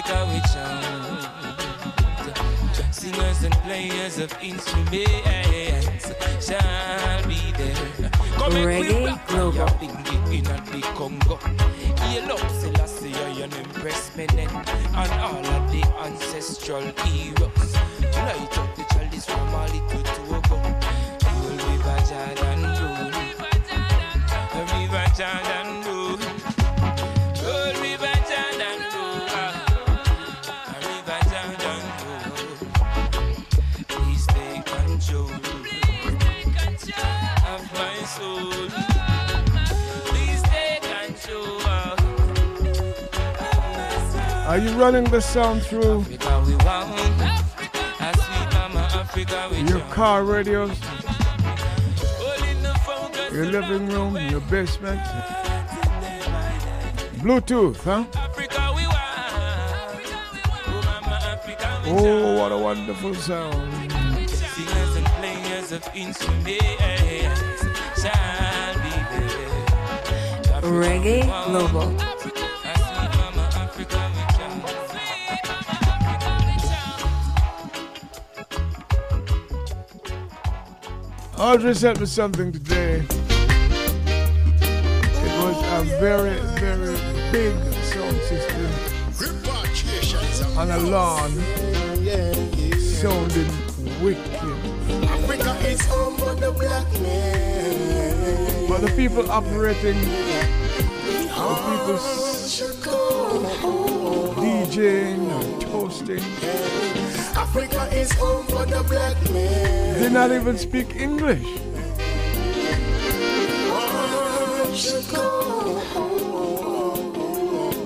Africa we chant. Singers and players of instruments shall be there. Reggae Global. In the Congo. Yellow Selassie, impressment and all of the ancestral heroes. Light up the chalice from to. Roll River Jordan roll. Soul. Please take control. Are you running the sound through Africa we want. A sweet mama Africa we your car radios, Holding the focus your living room, your basement? Bluetooth, huh? Africa we want. Oh, mama Africa we oh, what a wonderful sound. Singers and players of instruments shall be there. Reggae Global. A sweet mama Africa we. Audrey sent me something today. It was a very, very big sound system on a lawn, sounding wicked. Africa is home for the black man. But the people operating, the people DJing and toasting, Africa is home for the black man. they not even speak English.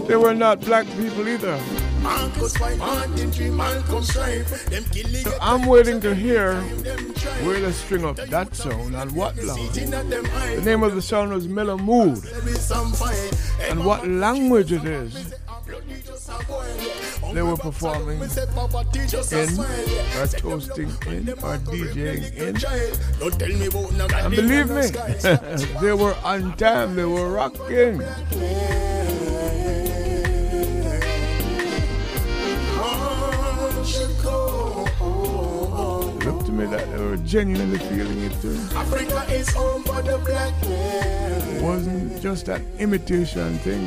They were not black people either. I'm waiting to hear where the string up that sound and what language. The name of the song was Mellow Mood. And what language it is they were performing in, or toasting in, or DJing in. And believe me, [LAUGHS] they were on time, they were rocking. Me that they were genuinely feeling it too. Africa is home for the black man. It wasn't just an imitation thing.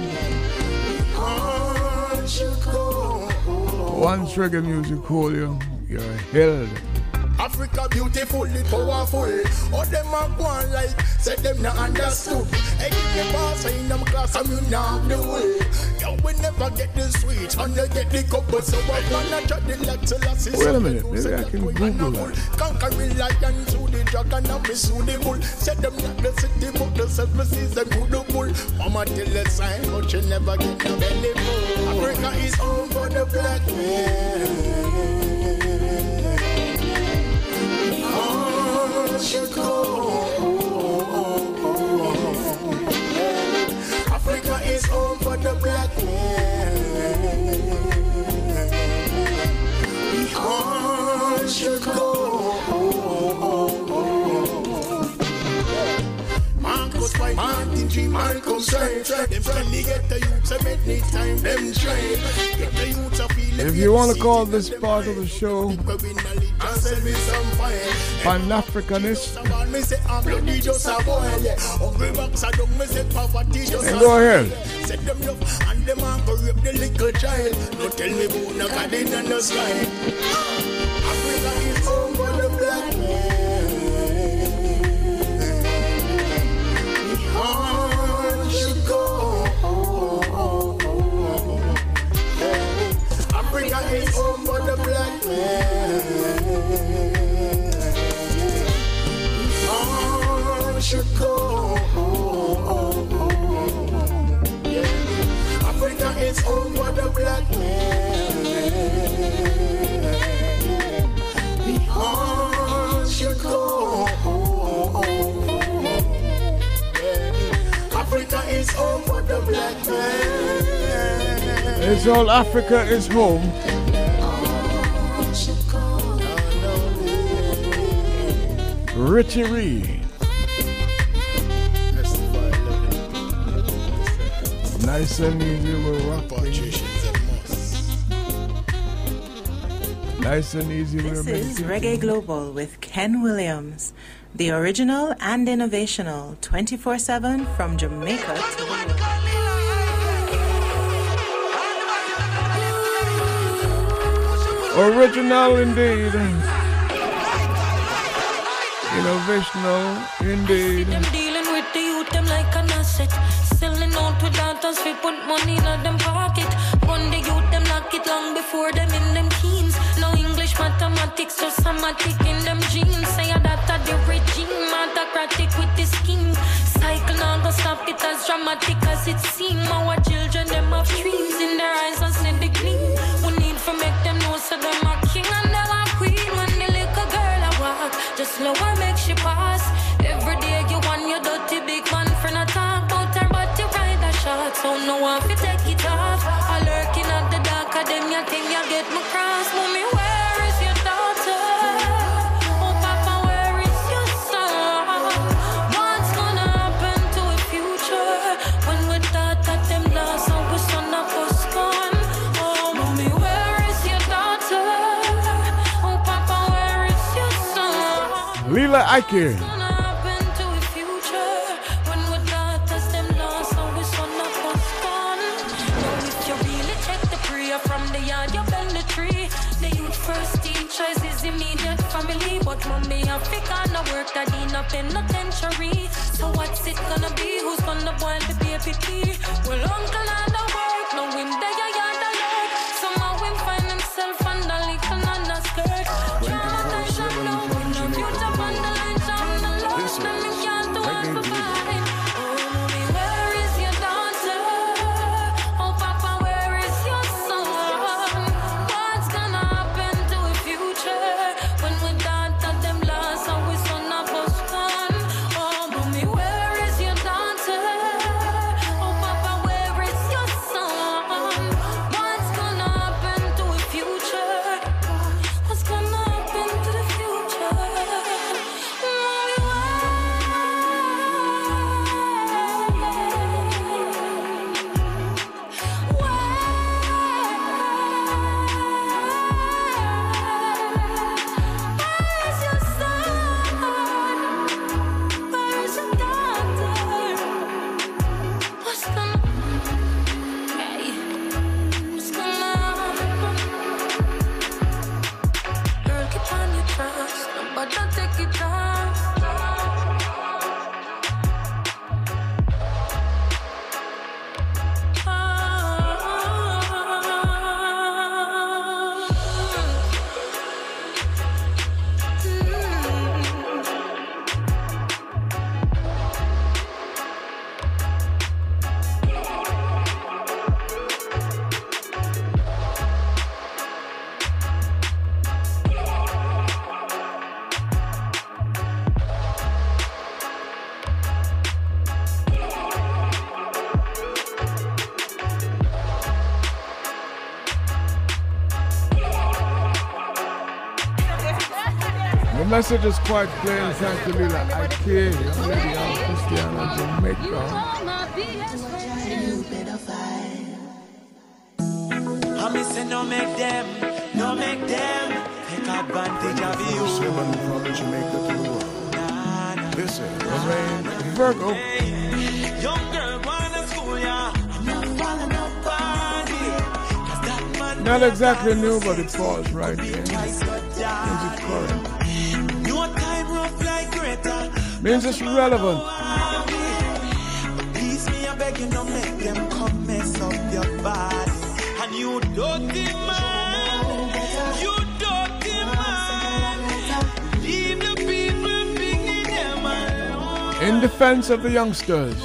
Once reggae music hold you, you're held. Africa beautifully powerful. All them are going like, say them not understood. Hey, give me pass in them class, I'm you now the way. Yo, we never get the sweet, and you get the cup, but so I wanna try the last. Wait a minute, maybe I can Google that. Conquering lion to the dragon, me to the bull. Say them not the city, but the seven seas, them who the bull. Mama tell the sign, but you never get the belly full. Africa is home for the black man. Africa is home for the black man. We all should go. Marcus White, Martin G, Malcolm Straight. Them finally get the youths a many time them try. Get the youths a feel If you want to call this part of the show Pan Africanist, then go ahead. It's all Africa is home. Richie Reed. Nice and easy, we're rocking. Nice and easy, This is. Reggae Global with Ken Williams, the original and innovational 24 7 from Jamaica to Original indeed. Innovational indeed. Them dealing with the youth, them like an asset. Selling out daughters, we put money in them pocket. One youth, them lock it long before them in them teens. No English, mathematics, somatic in them. Say the regime, autocratic with the scheme. Cycle now go stop it as dramatic as it seem. Our children, them have dreams in their eyes so them a king and them a queen. When the little girl a walk, just lower make she pass. Every day you want your dirty big man friend a talk about her, but you ride a shot. So no one fi take it off. I lurking at the dark of them, you think you get me cross. The youth first teachers is immediate family, but mommy Africa no work that in a penitentiary. So what's it gonna be? Who's gonna boil the baby tea? Well, uncle and the message is quite plain, thank you, Lila. I care, young lady out Christiana, Jamaica. I me say no make them, no make them take advantage of you. Seven from Jamaica to the world. This is Virgo. Young girl wanna school ya, I'm not falling nobody. Cause that man Not exactly new, but it falls right in. Means it's relevant. Please me, I beg you, don't make them come mess up your body. And you dirty man, you dirty man. Leave the people picking them alone. In defense of the youngsters.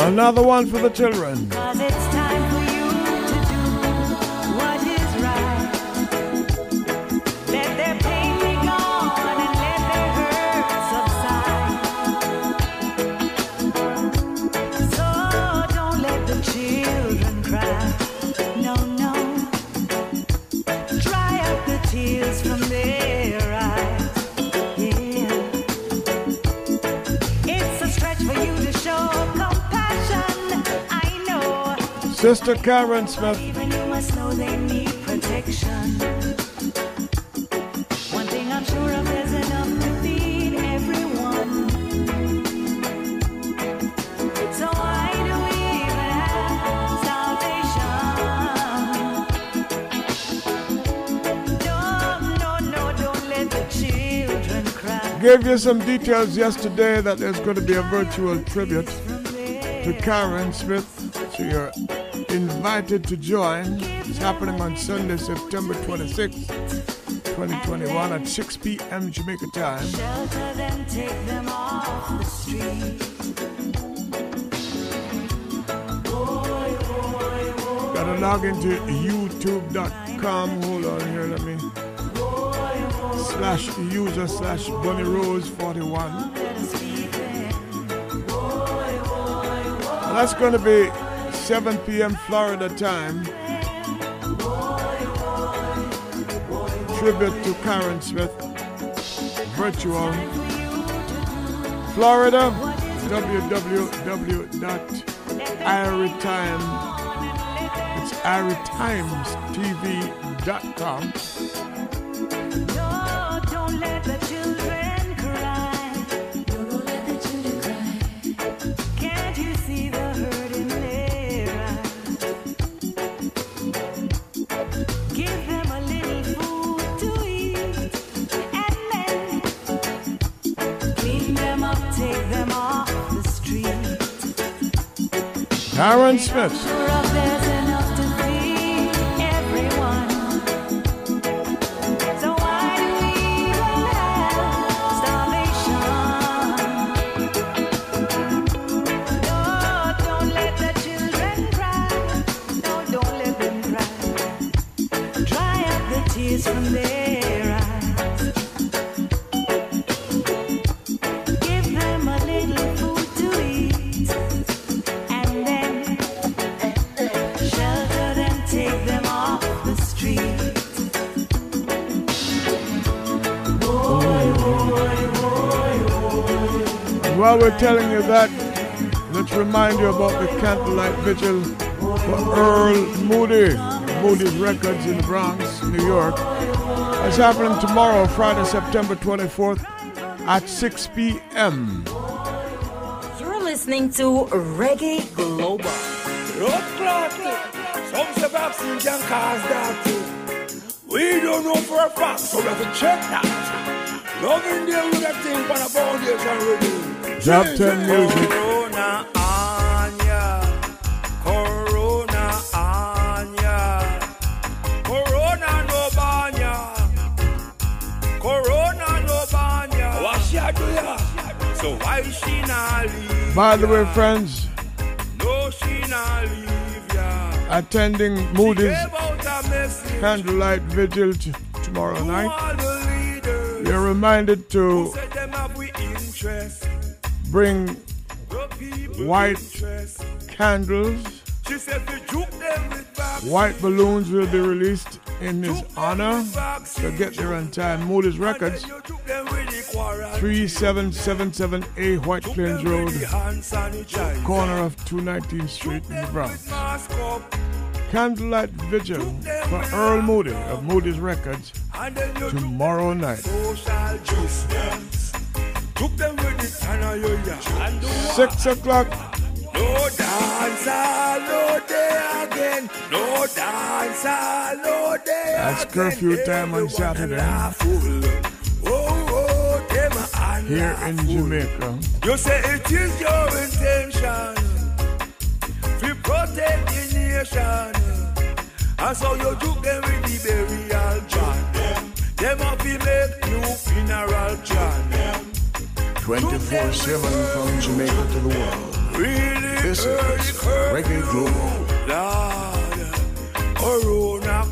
Another one for the children. Sister Karen Smith. Even you must know they need protection. One thing I'm sure of, there's enough to feed everyone. So why do we even have salvation? No, no, no, don't let the children cry. Gave you some details yesterday that there's going to be a virtual tribute to Karen Smith. Invited to join. It's happening on Sunday, September 26th, 2021 at 6 p.m. Jamaica time. Shelter them, take them off the street. Gotta log into youtube.com. Hold on here, let me. Slash user slash Bunny Rose 41. That's going to be 7 p.m. Florida time. Tribute to Karen Smith. Virtual Florida, www.iritime. It's iritimestv.com. Aaron Smith. Remind you about the candlelight vigil for Earl Moody, Moody's Records in the Bronx, New York. It's happening tomorrow, Friday, September 24th at 6 p.m. You're listening to Reggae Global. Blood clot. Some say vaccine can cause that. We don't know for a fact, so we have to check that. Loving them with that thing on a foundation with Drop 10 music. By the way, friends, No, she not leave ya. attending Moody's Gave out a message candlelight vigil t- tomorrow night, all the leaders. you're reminded to Said them have we interest. bring white candles. She said we juke them with. White balloons will be released in his honor. So get there on time. Moody's Records, Juke them with the quarantine. 3777A White Plains Road, corner of 219th Street in the Bronx. Candlelight Vigil for Earl Moody of Moody's Records And then you tomorrow night. social distance. Took them with the tanner yo ya. And the wa- Six o'clock. No dancer, no day again. No dancer, no day That's curfew time on Saturday here in Jamaica. You say it is your intention to protect the nation. And so you do them with the burial chant. Them have to make new funeral chant. 24 7 from Jamaica to the world. Really This is Reggae Global. Lord, Corona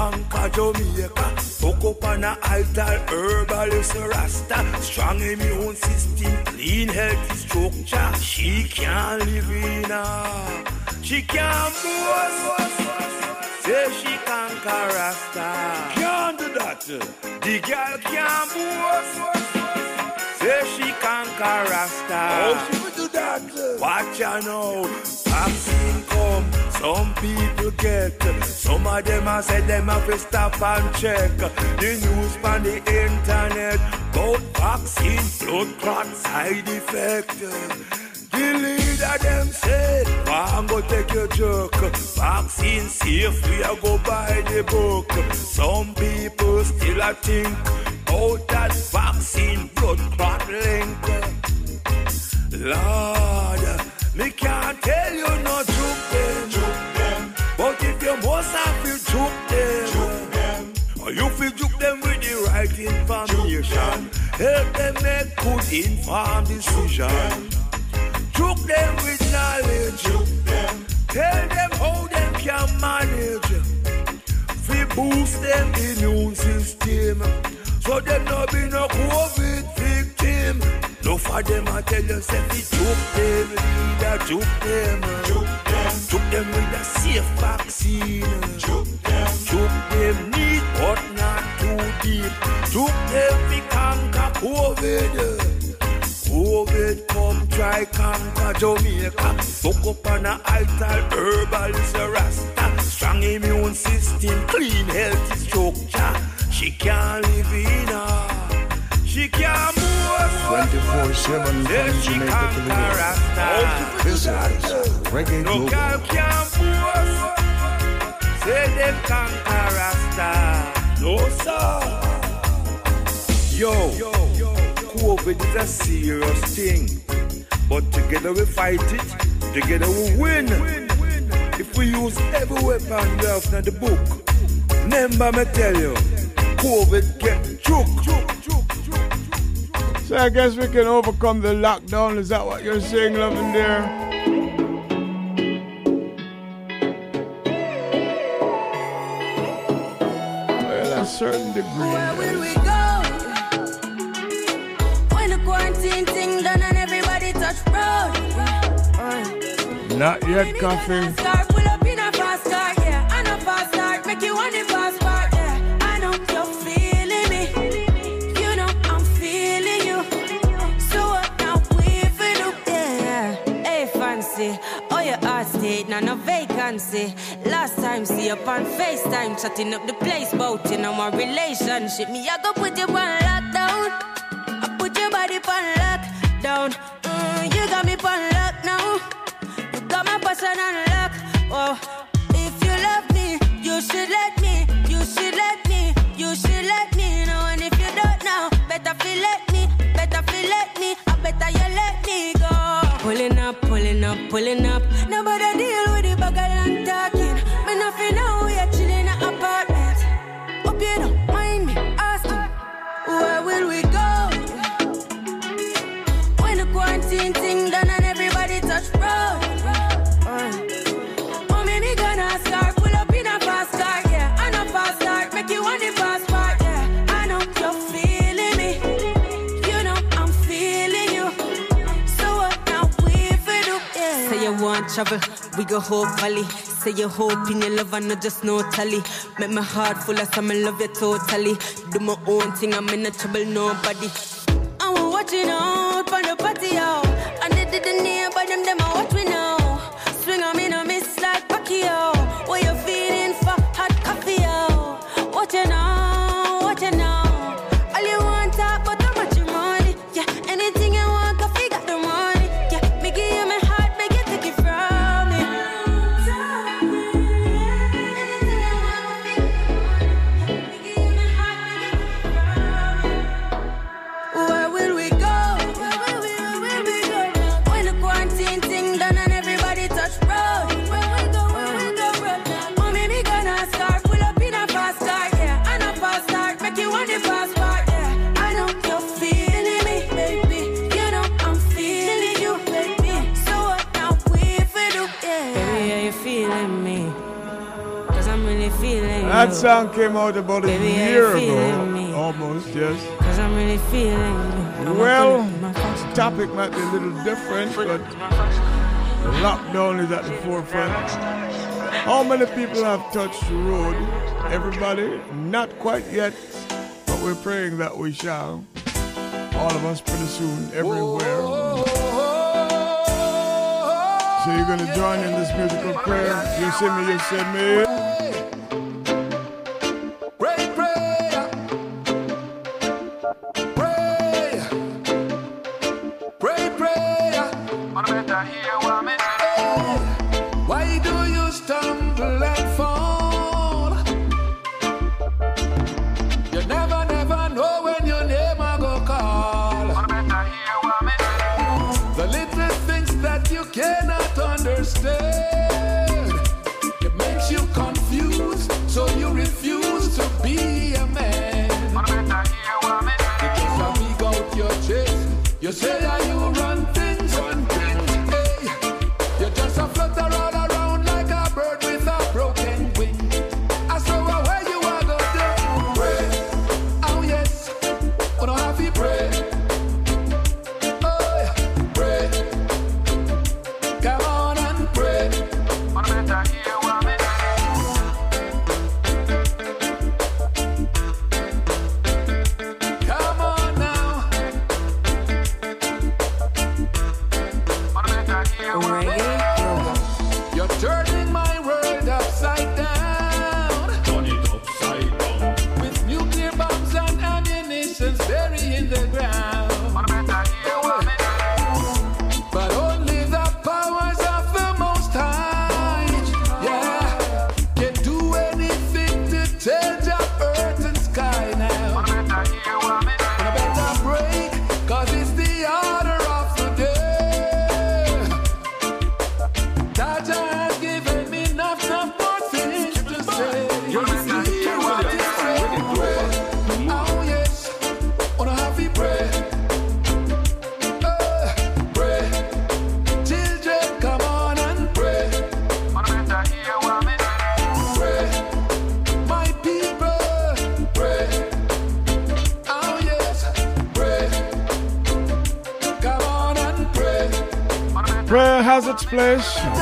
conquer Jamaica. Hook up on a altar, herbalist Rasta. Strong immune system, clean healthy structure. She can't live in her. She can't boast. Say she conquer Rasta. Can't do that. The girl can't boast. Say she conquer Rasta. How oh, she will do that? Watch her now. Vaccine come, some people get. Some of them a said them have to stop and check. The news on the internet about vaccine, blood clot side effect. The leader them say, I'm gonna take your joke. Vaccine safe, we a go buy the book. Some people still I think about that vaccine blood clot link. Lord, me can't tell you no juke them. Eh? But if you must have to juke them, or you feel juke them with the right information, help them make good informed decision. Juke them with knowledge. Tell them how them can manage. We boost them immune system. So them no be no COVID victim. No for them I tell you say we juke them, leader juke them. Juke them. Juke them with a safe vaccine. Juke them. Juke them neat but not too deep. Juke them we conquer COVID. I conquer Jamaica. Fuck up on a altar, herbal is a rasta. Strong immune system, clean healthy structure. She can't live in her. She can't move. 24 7 from Jamaica to the world. is Reggae No Global. girl can force. Say them conquer rasta. No sir. Yo, COVID is a serious thing, but together we fight it. Together we win. If we use every weapon we have in the book, remember me tell you, COVID get chook. So I guess we can overcome the lockdown. Is that what you're saying, loving there? Well, a certain degree. Where will we go? When the quarantine thing done and everybody touch road. Not yet, coffee. Pull up in a fast car, yeah. I know fast start, make you want vacancy. Last time, see you on FaceTime, chatting up the place, bout know my relationship. Me, I go put you on lockdown. I put your body on lockdown. Mm, you got me on lock now. You got my person on lock. Oh, if you love me, you should let me. You should let me. You should let me know. And if you don't know, better feel let me. Better feel let me. I better you let me go. Pulling up, pulling up, pulling up. Nobody travel, we go whole valley. Say you hope in your love and not just no tally. Make my heart full of some love you totally. Do my own thing, I'm in no trouble, nobody. I'm watching out for the patio. And they did the neighbor, That song came out about a Baby, are year ago. Almost, yes. Cause I'm really feeling you. Well, the topic might be a little different, but lockdown is at the forefront. How many people have touched the road? Everybody? Not quite yet, but we're praying that we shall. All of us pretty soon, everywhere. So you're gonna join in this musical prayer. You see me, you see me. Has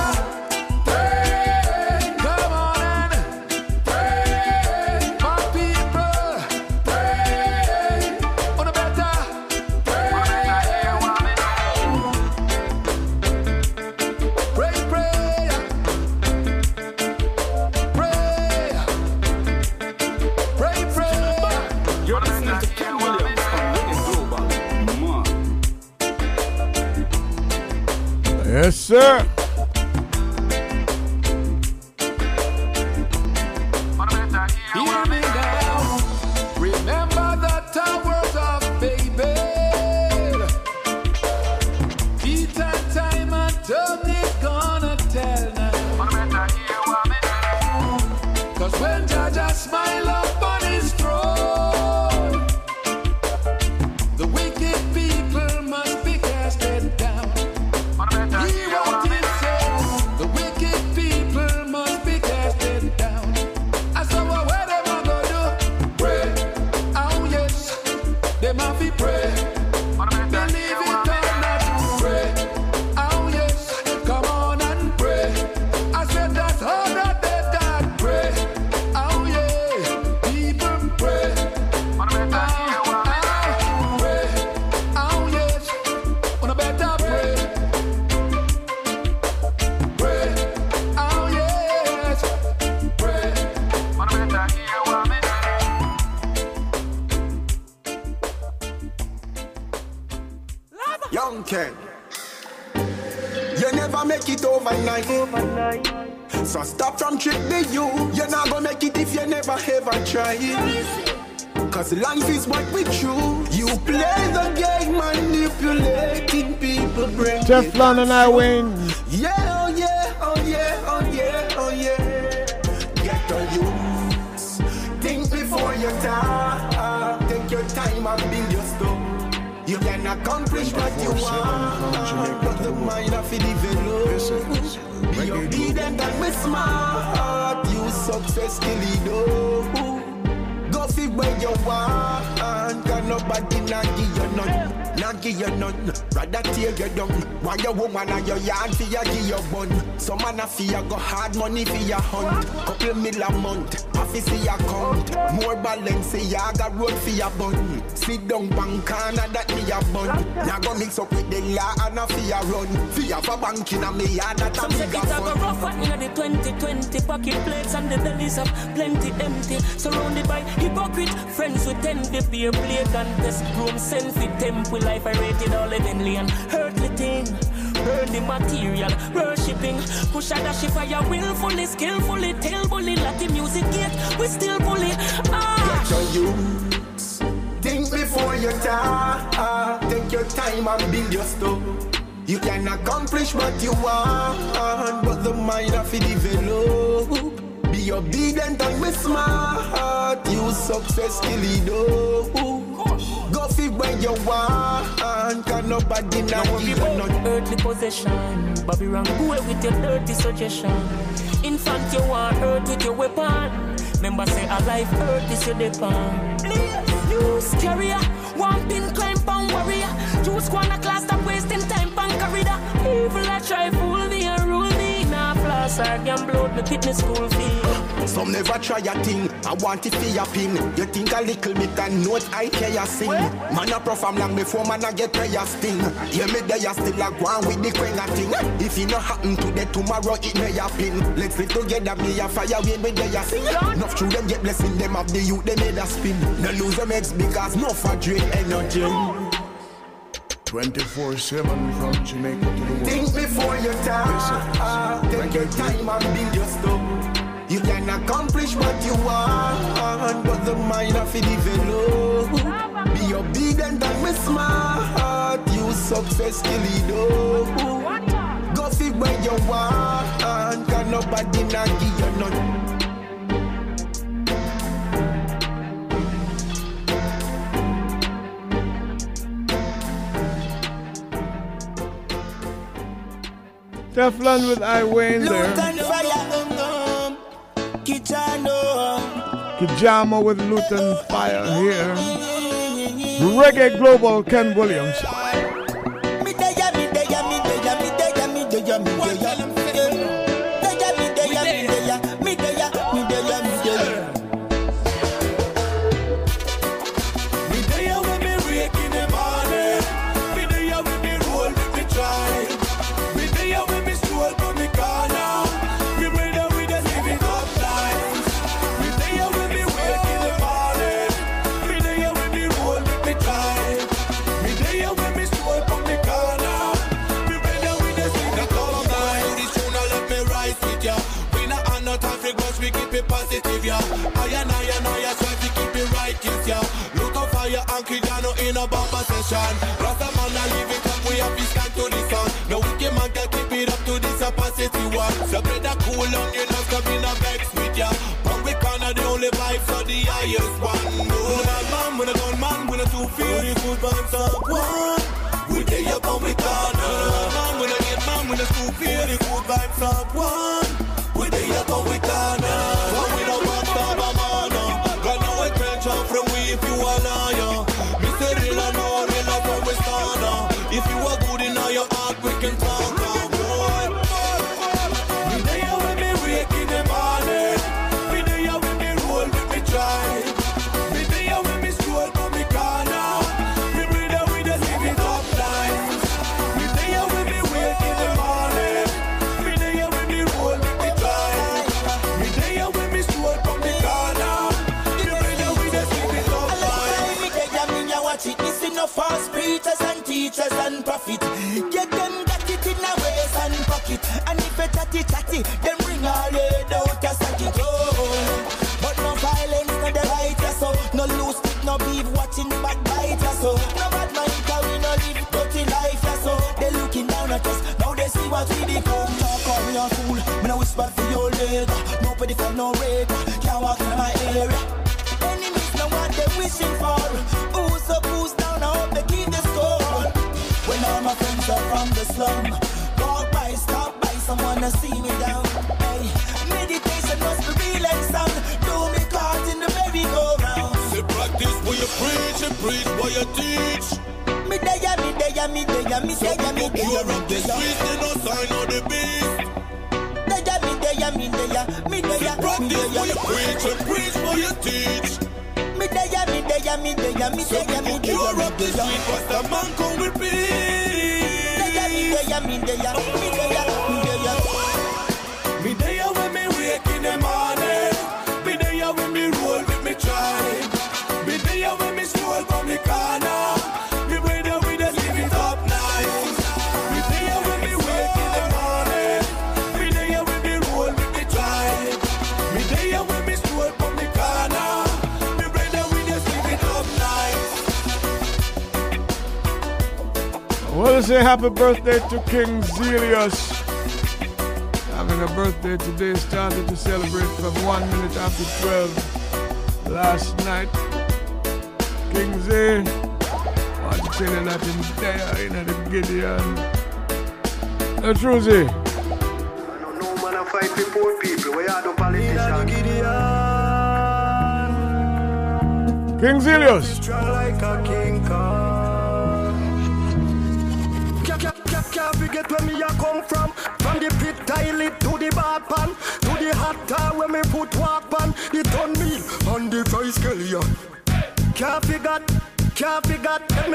Teflon and I win. Yeah, oh yeah, oh yeah, oh yeah, oh yeah. Get on you. Think before you talk. Take your time and build your stuff. You can accomplish what you want, but the mind of it develop. Be obedient and be smart. You success till it do. Go fit where you want. Cause nobody not give you none. Not give you none. Rather tear you down. Why your woman and your yard for you give your bun. Some man a fear go hard money for your hunt. Couple mil a month. Office for your account. More Balenciaga road for your bun. Sit down bank corner that me a bun. Now go mix up with the law and a fear run. Fear for bank in a me yard that a Some say bigger it a go fun. rough at near the 2020 Pocket plates and the bellies of plenty empty Surrounded by hypocrite friends who tend with envy Peer play contest, groom send for temple Life I rated all heavenly and thing The material, worshipping Push a dash if I willfully, skillfully Tell bully like the music gate, we still bully Ah, Get your youths. Think before you talk. Take your time and build your stuff. You can accomplish what you want, but the mind of it develop. Be obedient and be smart. You success till it do. Go fit where you want, cause nobody not Now give worry about none. earthly possession. Bobby wrong, go away with your dirty suggestion. Infant, you want hurt with your weapon. Member say a life hurt is your depend. News carrier, one pin climb pan warrior. Two squanner class, stop wasting time pan corridor. Evil, I try I can blow the fitness school fee. Some never try a thing. I want it for your pin. You think a little bit and note I care sing. Man a perform long before man a get prayer sting. Hear me there you still a go on with the quenga thing. If it no happen today, tomorrow it may happen. Let's live together, me a fire when me there you sing. Enough them get blessing them of the youth they made a spin. No lose them eggs because no for drain energy. 24-7 from Jamaica to the world. Think before you talk. Take your time and build your stuff. You can accomplish what you want, but the mind of it develop. Be obedient and be smart. You success till it do. Go fit where you want, cause nobody not give you none. Teflon with I Wayne there. Kijama with Luton Fyah here. Reggae Global Ken Williams. One. So better cool on your nerves, come in a vex with ya. But we corner the only vibe for the highest one. No man, man, with a gun man, with a two feet. Good vibes are one. And. Get them got it in a waist and pocket. And if it chatty chatty, them preach and preach what you teach. Me me day, me day, me day, me day, You're me up the streets, they no sign of the beast. Me day, me day, me day, Say me practice what you preach and preach what you teach. Me me day, me day, me So day, me day, you're me up the day. street, what's the man come with peace? Me say happy birthday to King Zelius. Having a birthday today, started to celebrate from one minute after 12 last night. King Z, I tell you that in there in the Gideon. No. No man a fight for poor people. We are the politicians. King Zelius.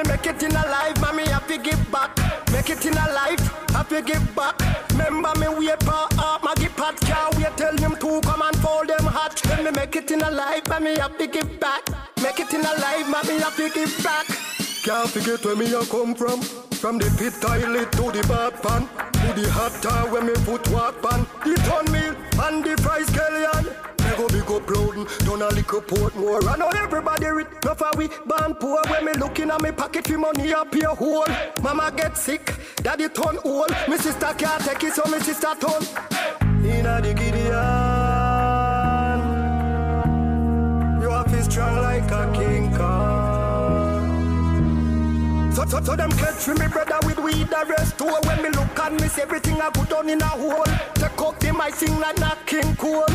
Me make it in a life, mommy to give back. Make it in a life, to give back. Remember me wait for up, Maggie Pat can't wait. Tell him to come and fold them hot. Let me make it in a life, mommy to give back. Make it in a life, mommy to give back. Can't forget where me a come from. From the pit toilet to the bad pan, to the hot tub where me put walk pan, the ton meal and the fry scallion. Go big up Loudon, done a little Portmore. I know everybody rich, no for we born poor. When me looking at me pocket, fi money up your hole. Mama get sick, daddy turn old. Me sister can't take it, so me sister turn. Inna the Gideon, you have to strong like a king Kong. So, so, so them catch me brother with weed the rest too. When me look at me, see everything I put on in a hole. Take up the mic, sing like a king cool.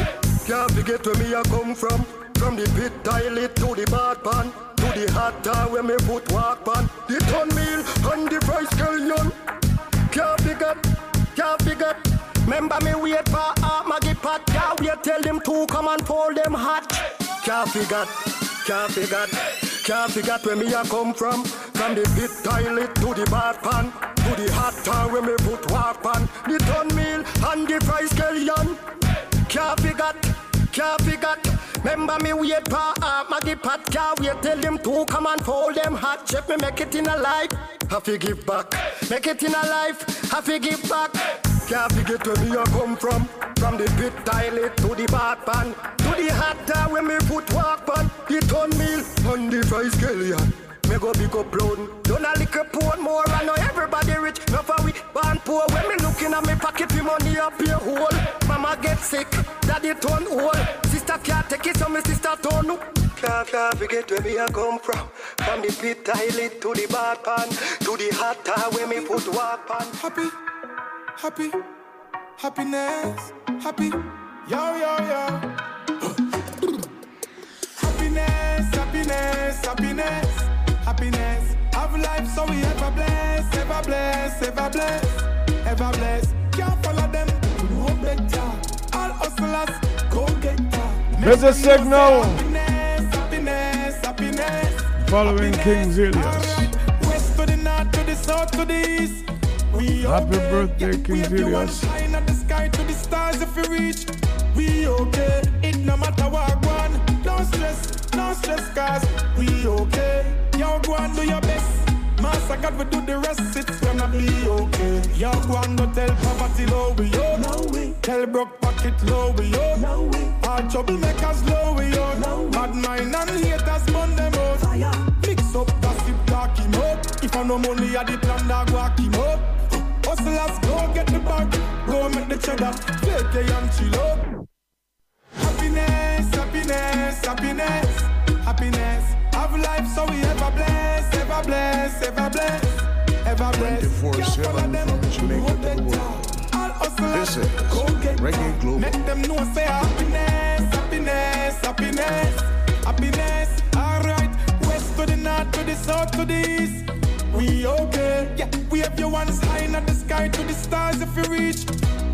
Can't forget where me a come from. From the pit toilet to the bad pan, to the hot tub where me put walk pan. The ton meal and the fry scallion. Can't forget, can't forget. Remember me wait for a Maggie Pat. Can't wait tell them to come and fold them hot. Can't forget, can't forget. Can't forget where me a come from. From the pit toilet to the bad pan, to the hot tub where me put walk pan. The ton meal and the fry scallion. Can't forget, can't forget. Remember me wait for uh, Maggie Pat can't wait tell them to come and fold them hot check me make it in a life. Have to give back, make it in a life. Have to give back. Can't forget where me a come from. From the pit toilet to the bath pan to the hot tub where me put walk pan. The turn meal on the fry scallion. Me go big up load. Don't a a poor more. I know everybody rich. No for we born poor. When me looking at me pocket, me money up your hole. Mama get sick, daddy turn old. Sister can't take it, so me sister turn up. Can't, can't forget where me a come from. From the pit toilet to the bath pan to the hot tub when me put walk pan. Happy, happy, happiness, happy, yo yo yo. [GASPS] happiness, happiness, happiness, life so we ever blessed, ever blessed, ever blessed, ever blessed. Can't follow them, better. All hustlers, go get that. There's a signal Happiness, happiness, happiness. following King Zilius. West to the north, to the south, to the east. We Happy birthday, King we have you one Zilius. shine at the sky to the stars if you reach. We okay. It no matter what one. Stress, no stress, cause we okay. Yo, go and do your best. Master God will do the rest, it's gonna be okay. Yo, go and go tell poverty low we yo. No way. Tell broke pocket low we yo. No way. Our troublemakers low we yo. No Bad mind and haters burn them out. Fire. Mix up, gossip, talk him up. If I no money, I the plan that walk him up. Hustlers, go get the bag, go make the cheddar, take a and chill up. Happiness, happiness, happiness, happiness. Have life so we ever blessed, ever blessed, ever blessed, ever blessed. 24-7 from Jamaica to the world. This is go get Reggae Global. Make them know say happiness, happiness, happiness, happiness. Alright, west to the north, to the south, to the east. We okay, yeah. We have your ones high in the sky to the stars if you reach.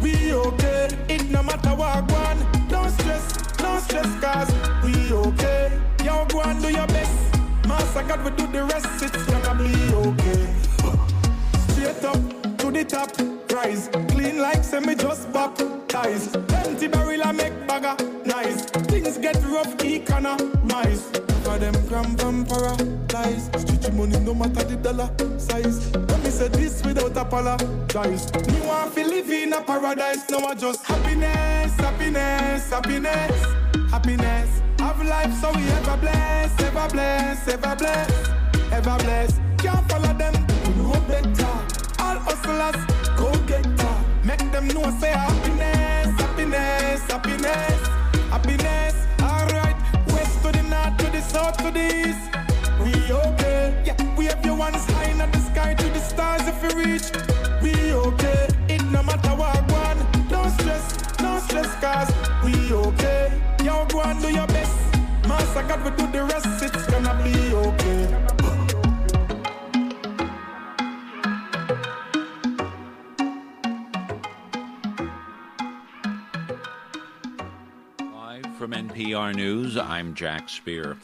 We okay, it no matter what one. Don't stress, no stress, cause we okay. Yo, go and do your best. Master God will do the rest, it's gonna be okay. Straight up to the top, rise. Clean like semi just baptized. Empty barrel I make bagger, nice. Things get rough, economize. For them come from paradise. Stretchy money no matter the dollar size. Let me say this without apologize. Me want to live in a paradise, no I just happiness, happiness, happiness, happiness. Life so we ever blessed, ever blessed, ever bless, ever blessed. Can't follow them, no better. All hustlers, go get that. Make them know say happiness, happiness, happiness, happiness. Alright, west to the north, to the south, to the east. We okay, yeah. We have your ones high in the sky to the stars if you reach. We okay, it no matter what one. Don't stress, no stress, cause we okay. Yo, go and do your best. Master God will do the rest, it's gonna be okay. Live from NPR News, I'm Jack Speer.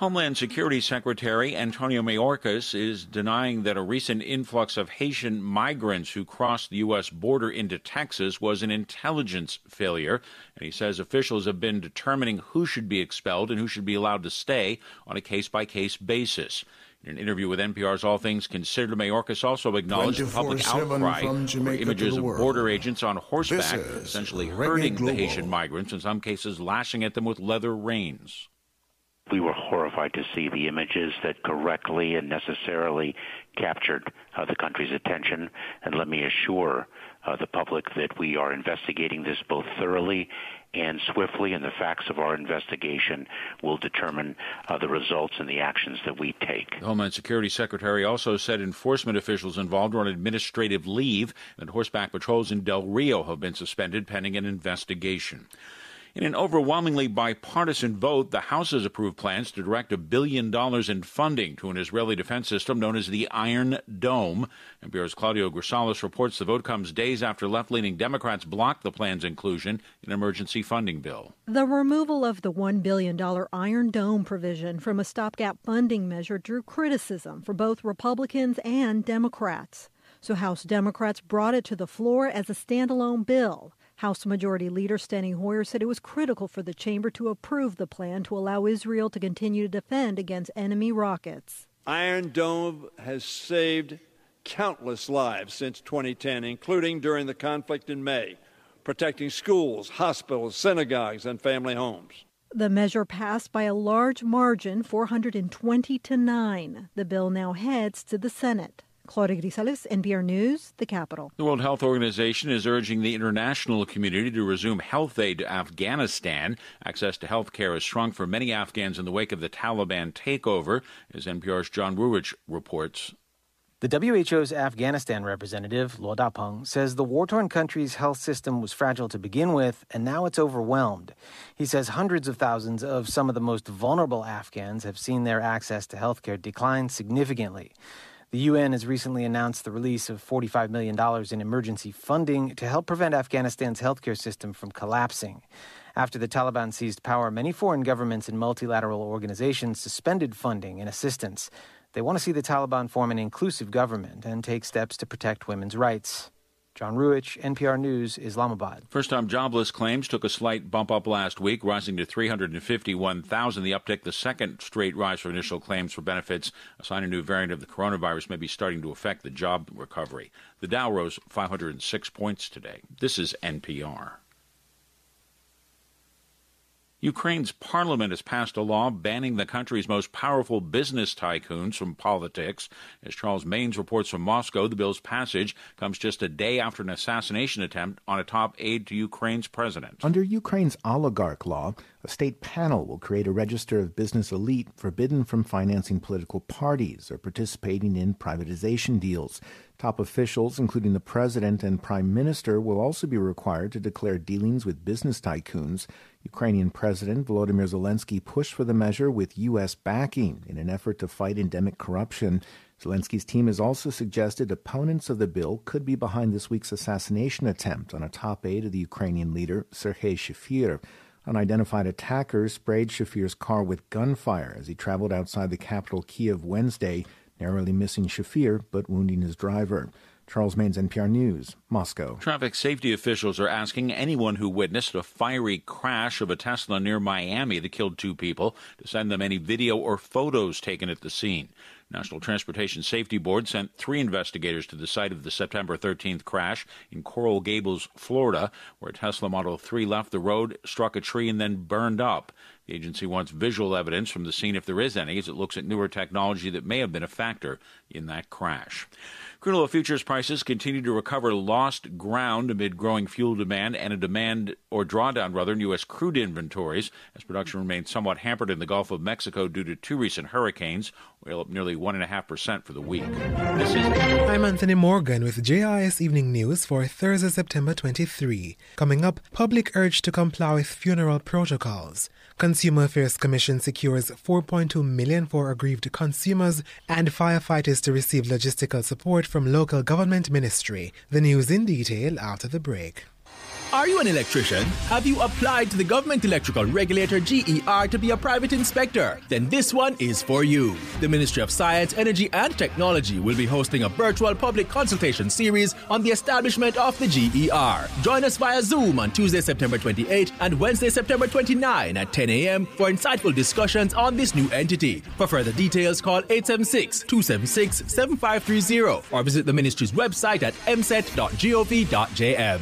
Homeland Security Secretary Antonio Mayorkas is denying that a recent influx of Haitian migrants who crossed the U.S. border into Texas was an intelligence failure. And he says officials have been determining who should be expelled and who should be allowed to stay on a case by case basis. In an interview with NPR's All Things Considered, Mayorkas also acknowledged public outcry to images of border agents on horseback, essentially hurting the Haitian migrants, in some cases lashing at them with leather reins. We were horrified to see the images that correctly and necessarily captured uh, the country's attention. And let me assure uh, the public that we are investigating this both thoroughly and swiftly, and the facts of our investigation will determine uh, the results and the actions that we take. The Homeland Security Secretary also said enforcement officials involved are on administrative leave and horseback patrols in Del Rio have been suspended pending an investigation. In an overwhelmingly bipartisan vote, the House has approved plans to direct a billion dollars in funding to an Israeli defense system known as the Iron Dome. NPR's Claudia Grisales reports the vote comes days after left leaning Democrats blocked the plan's inclusion in an emergency funding bill. The removal of the $1 billion Iron Dome provision from a stopgap funding measure drew criticism for both Republicans and Democrats. So House Democrats brought it to the floor as a standalone bill. House Majority Leader Steny Hoyer said it was critical for the chamber to approve the plan to allow Israel to continue to defend against enemy rockets. Iron Dome has saved countless lives since 2010, including during the conflict in May, protecting schools, hospitals, synagogues, and family homes. The measure passed by a large margin, 420 to 9. The bill now heads to the Senate. Claudia Grisales, NPR News, the capital. The World Health Organization is urging the international community to resume health aid to Afghanistan. Access to health care has shrunk for many Afghans in the wake of the Taliban takeover, as NPR's John Ruwitch reports. The WHO's Afghanistan representative, Luo Dapeng, says the war torn country's health system was fragile to begin with, and now it's overwhelmed. He says hundreds of thousands of some of the most vulnerable Afghans have seen their access to health care decline significantly. The UN has recently announced the release of $45 million in emergency funding to help prevent Afghanistan's healthcare system from collapsing. After the Taliban seized power, many foreign governments and multilateral organizations suspended funding and assistance. They want to see the Taliban form an inclusive government and take steps to protect women's rights. John Ruwitch, NPR News, Islamabad. First time jobless claims took a slight bump up last week, rising to 351,000. The uptick, the second straight rise for initial claims for benefits, a sign a new variant of the coronavirus may be starting to affect the job recovery. The Dow rose 506 points today. This is NPR. Ukraine's parliament has passed a law banning the country's most powerful business tycoons from politics. As Charles Maynes reports from Moscow, the bill's passage comes just a day after an assassination attempt on a top aide to Ukraine's president. Under Ukraine's oligarch law, a state panel will create a register of business elite forbidden from financing political parties or participating in privatization deals. Top officials, including the president and prime minister, will also be required to declare dealings with business tycoons. Ukrainian President Volodymyr Zelensky pushed for the measure with U.S. backing in an effort to fight endemic corruption. Zelensky's team has also suggested opponents of the bill could be behind this week's assassination attempt on a top aide of the Ukrainian leader, Sergei Shefir. Unidentified attackers sprayed Shefir's car with gunfire as he traveled outside the capital Kiev Wednesday narrowly missing Shefir but wounding his driver. Charles Maynes, NPR News, Moscow. Traffic safety officials are asking anyone who witnessed a fiery crash of a Tesla near Miami that killed two people to send them any video or photos taken at the scene. National Transportation Safety Board sent three investigators to the site of the September 13th crash in Coral Gables, Florida, where a Tesla Model 3 left the road, struck a tree, and then burned up. The agency wants visual evidence from the scene if there is any, as it looks at newer technology that may have been a factor in that crash. Crude oil futures prices continue to recover lost ground amid growing fuel demand and a demand or drawdown rather in U.S. crude inventories as production remains somewhat hampered in the Gulf of Mexico due to two recent hurricanes. Up nearly 1.5% for the week. This is I'm Anthony Morgan with JIS Evening News for Thursday, September 23. Coming up, public urge to comply with funeral protocols. Consumer Affairs Commission secures 4.2 million for aggrieved consumers and firefighters to receive logistical support from local government ministry. The news in detail after the break. Are you an electrician? Have you applied to the Government Electrical Regulator GER to be a private inspector? Then this one is for you. The Ministry of Science, Energy and Technology will be hosting a virtual public consultation series on the establishment of the GER. Join us via Zoom on Tuesday, September 28 and Wednesday, September 29 at 10 a.m. for insightful discussions on this new entity. For further details, call 876 276 7530 or visit the ministry's website at mset.gov.jm.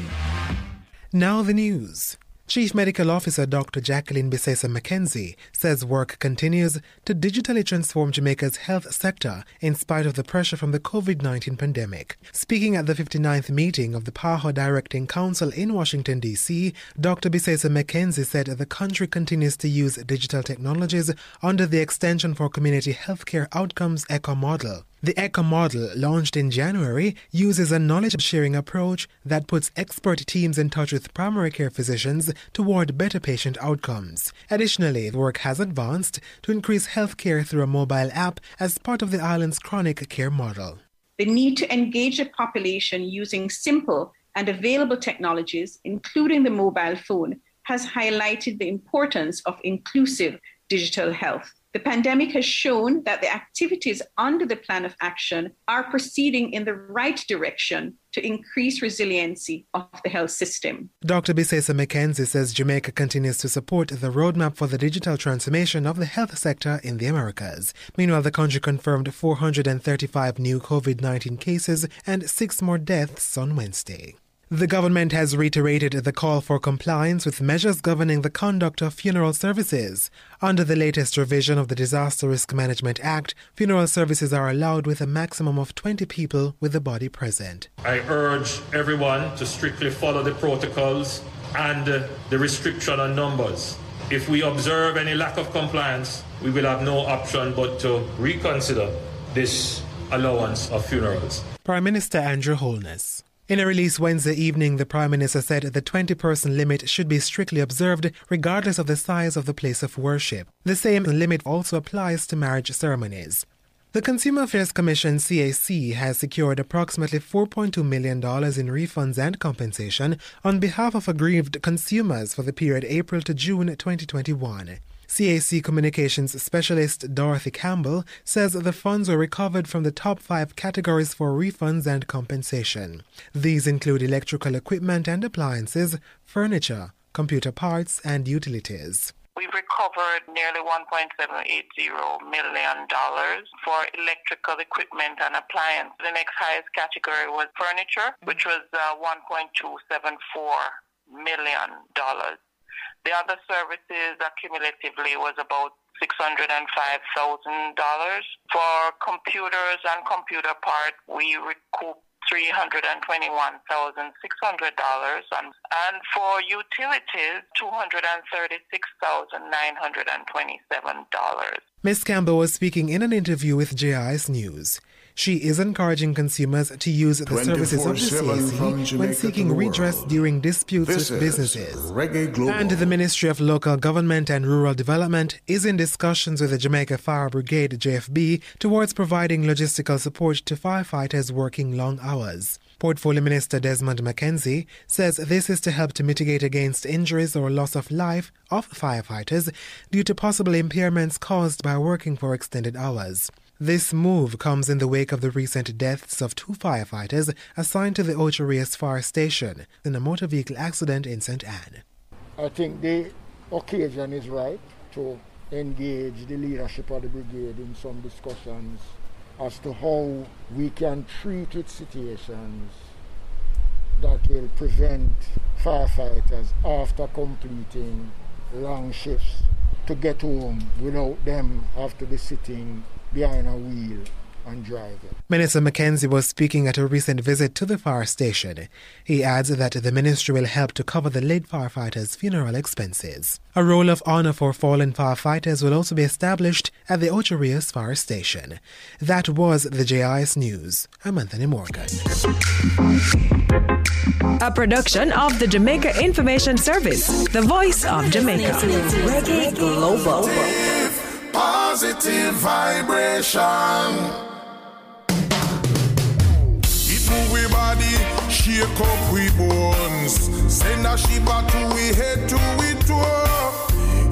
Now the news. Chief Medical Officer Dr. Jacqueline Bisasor McKenzie says work continues to digitally transform Jamaica's health sector in spite of the pressure from the COVID 19 pandemic. Speaking at the 59th meeting of the PAHO Directing Council in Washington, D.C., Dr. Bisasor McKenzie said the country continues to use digital technologies under the Extension for Community Healthcare Outcomes ECHO model. The ECHO model, launched in January, uses a knowledge sharing approach that puts expert teams in touch with primary care physicians toward better patient outcomes. Additionally, the work has advanced to increase healthcare through a mobile app as part of the island's chronic care model. The need to engage the population using simple and available technologies, including the mobile phone, has highlighted the importance of inclusive digital health. The pandemic has shown that the activities under the plan of action are proceeding in the right direction to increase resiliency of the health system. Dr. Bisasor McKenzie says Jamaica continues to support the roadmap for the digital transformation of the health sector in the Americas. Meanwhile, the country confirmed 435 new COVID 19 cases and six more deaths on Wednesday. The government has reiterated the call for compliance with measures governing the conduct of funeral services. Under the latest revision of the Disaster Risk Management Act, funeral services are allowed with a maximum of 20 people with the body present. I urge everyone to strictly follow the protocols and the restriction on numbers. If we observe any lack of compliance, we will have no option but to reconsider this allowance of funerals. Prime Minister Andrew Holness. In a release Wednesday evening, the Prime Minister said the 20 person limit should be strictly observed regardless of the size of the place of worship. The same limit also applies to marriage ceremonies. The Consumer Affairs Commission CAC has secured approximately $4.2 million in refunds and compensation on behalf of aggrieved consumers for the period April to June 2021. CAC Communications Specialist Dorothy Campbell says the funds were recovered from the top five categories for refunds and compensation. These include electrical equipment and appliances, furniture, computer parts, and utilities. We've recovered nearly $1.780 million for electrical equipment and appliance. The next highest category was furniture, which was uh, $1.274 million. The other services accumulatively was about $605,000. For computers and computer parts, we recouped $321,600 and, and for utilities, $236,927. Ms. Campbell was speaking in an interview with JIS News. She is encouraging consumers to use the services of the CAC when seeking redress during disputes This with businesses. And the Ministry of Local Government and Rural Development is in discussions with the Jamaica Fire Brigade JFB towards providing logistical support to firefighters working long hours. Portfolio Minister Desmond McKenzie says this is to help to mitigate against injuries or loss of life of firefighters due to possible impairments caused by working for extended hours. This move comes in the wake of the recent deaths of two firefighters assigned to the Ocho Rios Fire Station in a motor vehicle accident in St. Ann. I think the occasion is right to engage the leadership of the brigade in some discussions as to how we can treat with situations that will prevent firefighters after completing long shifts to get home without them to be sitting behind a wheel and driving. Minister McKenzie was speaking at a recent visit to the fire station. He adds that the ministry will help to cover the late firefighters' funeral expenses. A roll of honor for fallen firefighters will also be established at the Ocho Rios Fire Station. That was the JIS News. I'm Anthony Morgan. A production of the Jamaica Information Service, the voice of Jamaica. Reggae Global. Positive vibration. It move we body, shake up we bones. Send a shiver to we head to we toe.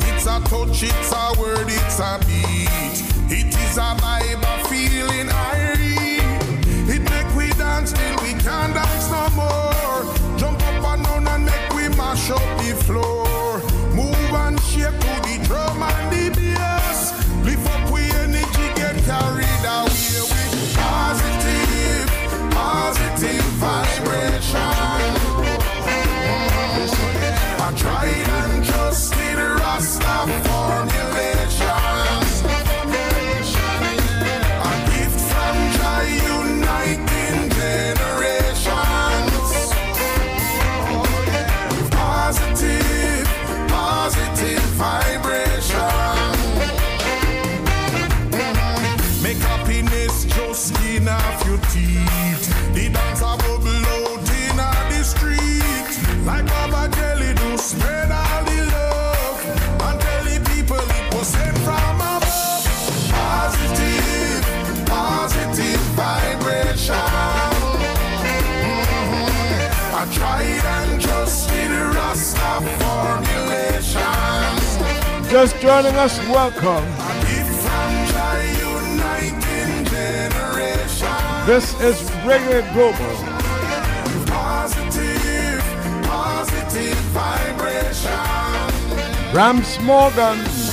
It's a touch, it's a word, it's a beat. It is a vibe, a feeling irate. It make we dance till we can't dance no more. Jump up and down and make we mash up vibration. I tried and trusted Rasta formulations. Just joining us, welcome. This is Reggae Global. Positive, positive vibration. Rams Morgan.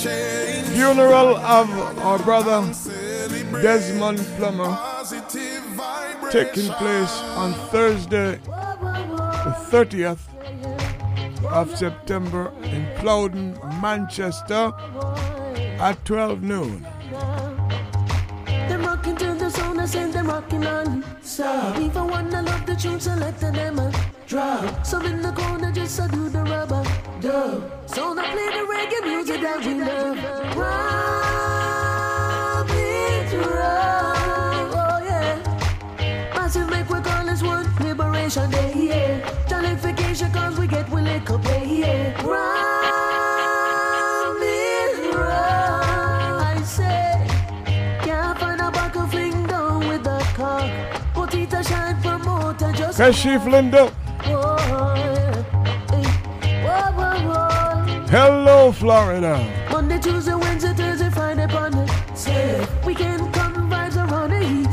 Funeral of our brother Desmond Plummer taking place on Thursday, the 30th of September in Plowden, Manchester at 12 noon. Rocking to the I rocking on. So, even one I love the select them drop. So in the corner, just I do the rubber dub. So now play the reggae music that we love. Rob it, rob, oh yeah. Massive make we call this one Liberation Day, yeah. Jollification cause we get we lick up, yeah. Rob it, rob, I say. Can't find a buckle fling down with the cock. Put it a shine promoter just. Kashif Linda. Hello, Florida. Monday, Tuesday, Wednesday, Thursday, Friday, Monday. Say, weekend come vibes around the heat.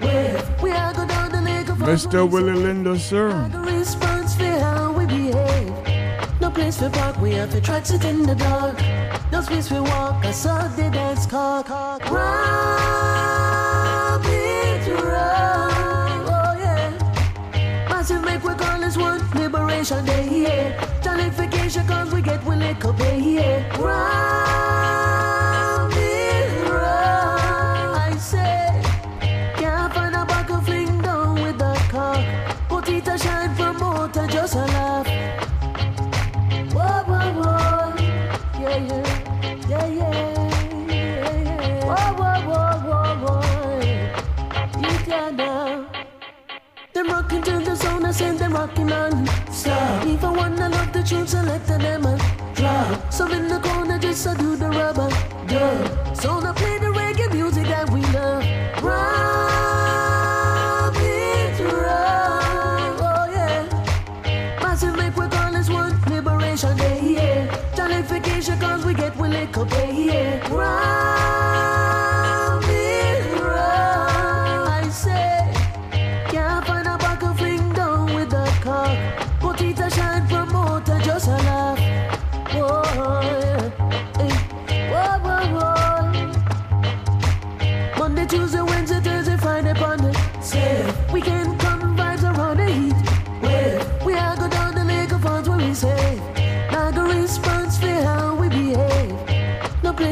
Where we are go down the lake of Mr. Willie Linda, sir. Response for how we behave. No place for park, we have to try to sit in the dark. No space for walk, I saw the dance cock. Rob Massive make we call this one Liberation Day, yeah. Jollification cause we get we lick up, yeah. Round the zone, I send them rocking on. Stop. Even one I love the tune, select them and drop. So in the corner, just I do the rubber dub. So now play the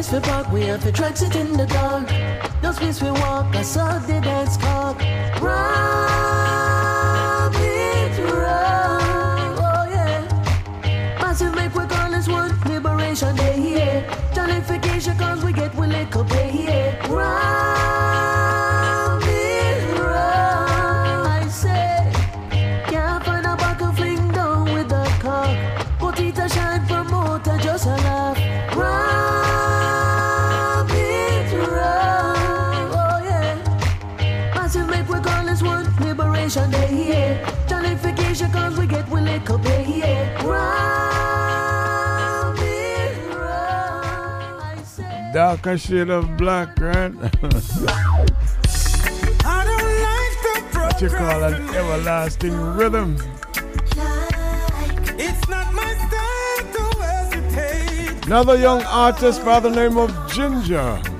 place for park, we have to sit in the dark. No space for walk, I saw the dance cock. Rob it, rob, oh yeah. Massive make we call this one Liberation Day, yeah. Jollification cause we get we up, yeah. Darker shade of black, right? [LAUGHS] what you call an everlasting rhythm. It's not my style to hesitate. Another young artist by the name of Ginger.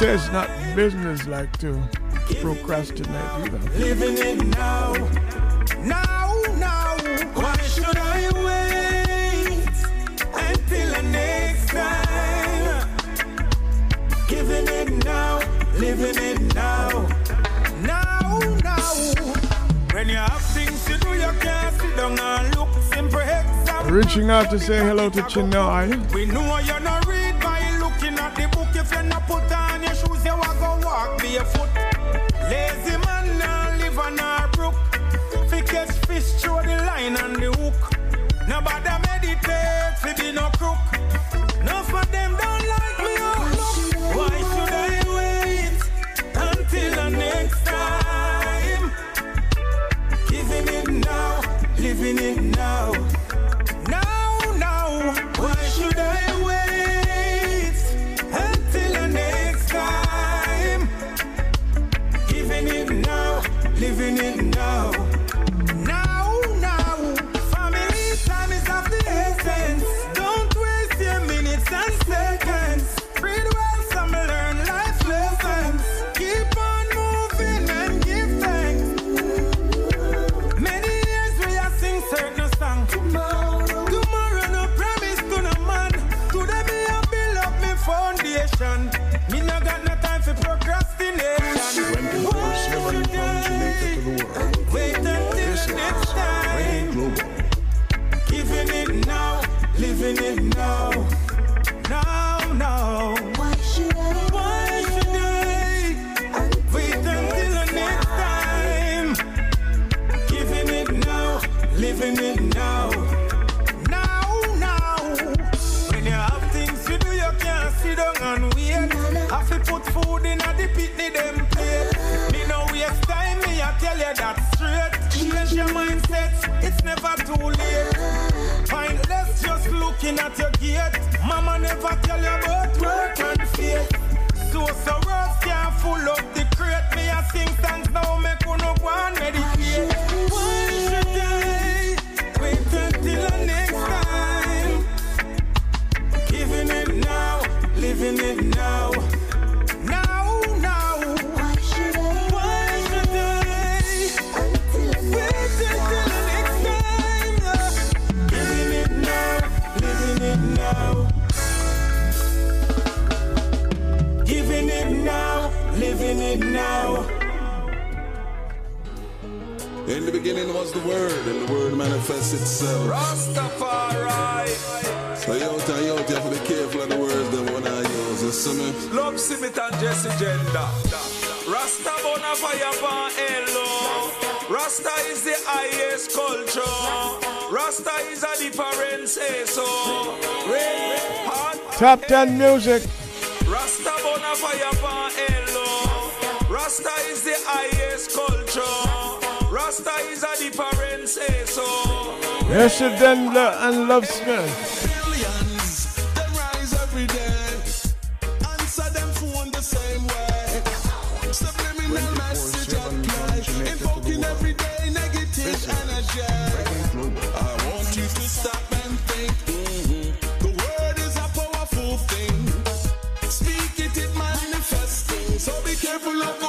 Next time? Say it's not business like to procrastinate either. Living it now, now, now. Why should I wait until the next time? Giving it now, living it now, now, now. When you have things to do, you can't sit down and look. Simple. Reaching out to say hello to Chinai. We know you're not wait until the next time? Giving it now, living it now, now, now. Why should I? Why should I wait until the next time? Giving it now, living it now. Now, now. When you have things to do, you can't sit down and wait. Have to put food in at the picnic them tell you that straight. Change your mindset, it's never too late. Mindless just looking at your gate. Mama never tell you about work and faith. So so words can't full up the Word, and the Word manifests itself. Rastafari. So yo, tell yo, you have to be careful of the words that when I use. You see me? Love Simit and Jesse Jendah. Rasta bona fire pan hello. Rasta is the highest culture. Rasta is a different say so. Red, Top 10 music. Rasta bona fire it, it manifesting. So be careful of